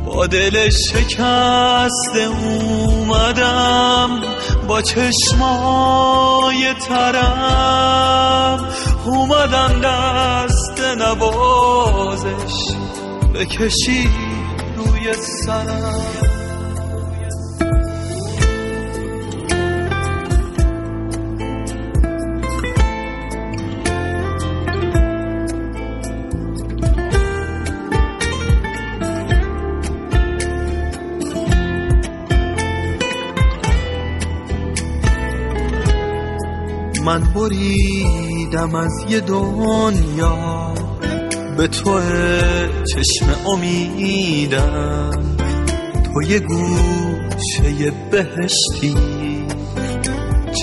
با دل شکسته اومدم با چشمای ترم اومدم دست نوازش بکشی روی سرم. من بریدم از یه دنیا. به تو چشم امیدم. تو یه گوشه بهشتی.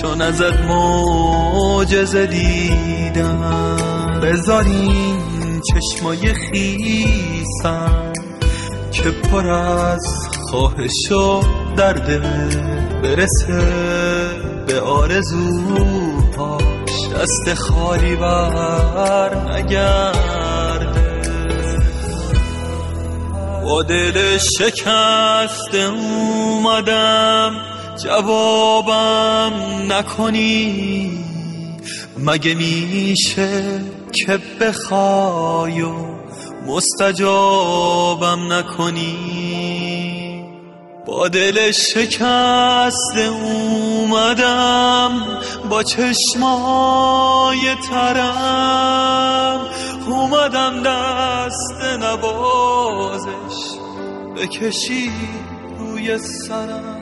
چون ازت معجزه دیدم. بذارین چشمای خیسم که پر از خواهش و درده برسه به آرزوهاش دست خالی بر نگرده. با دل شکسته اومدم جوابم نکنی. مگه میشه که بخوای و مستجابم نکنی؟ با دل شکسته اومدم با چشمای ترم. اومدم دست نوازش بکشی روی سرم.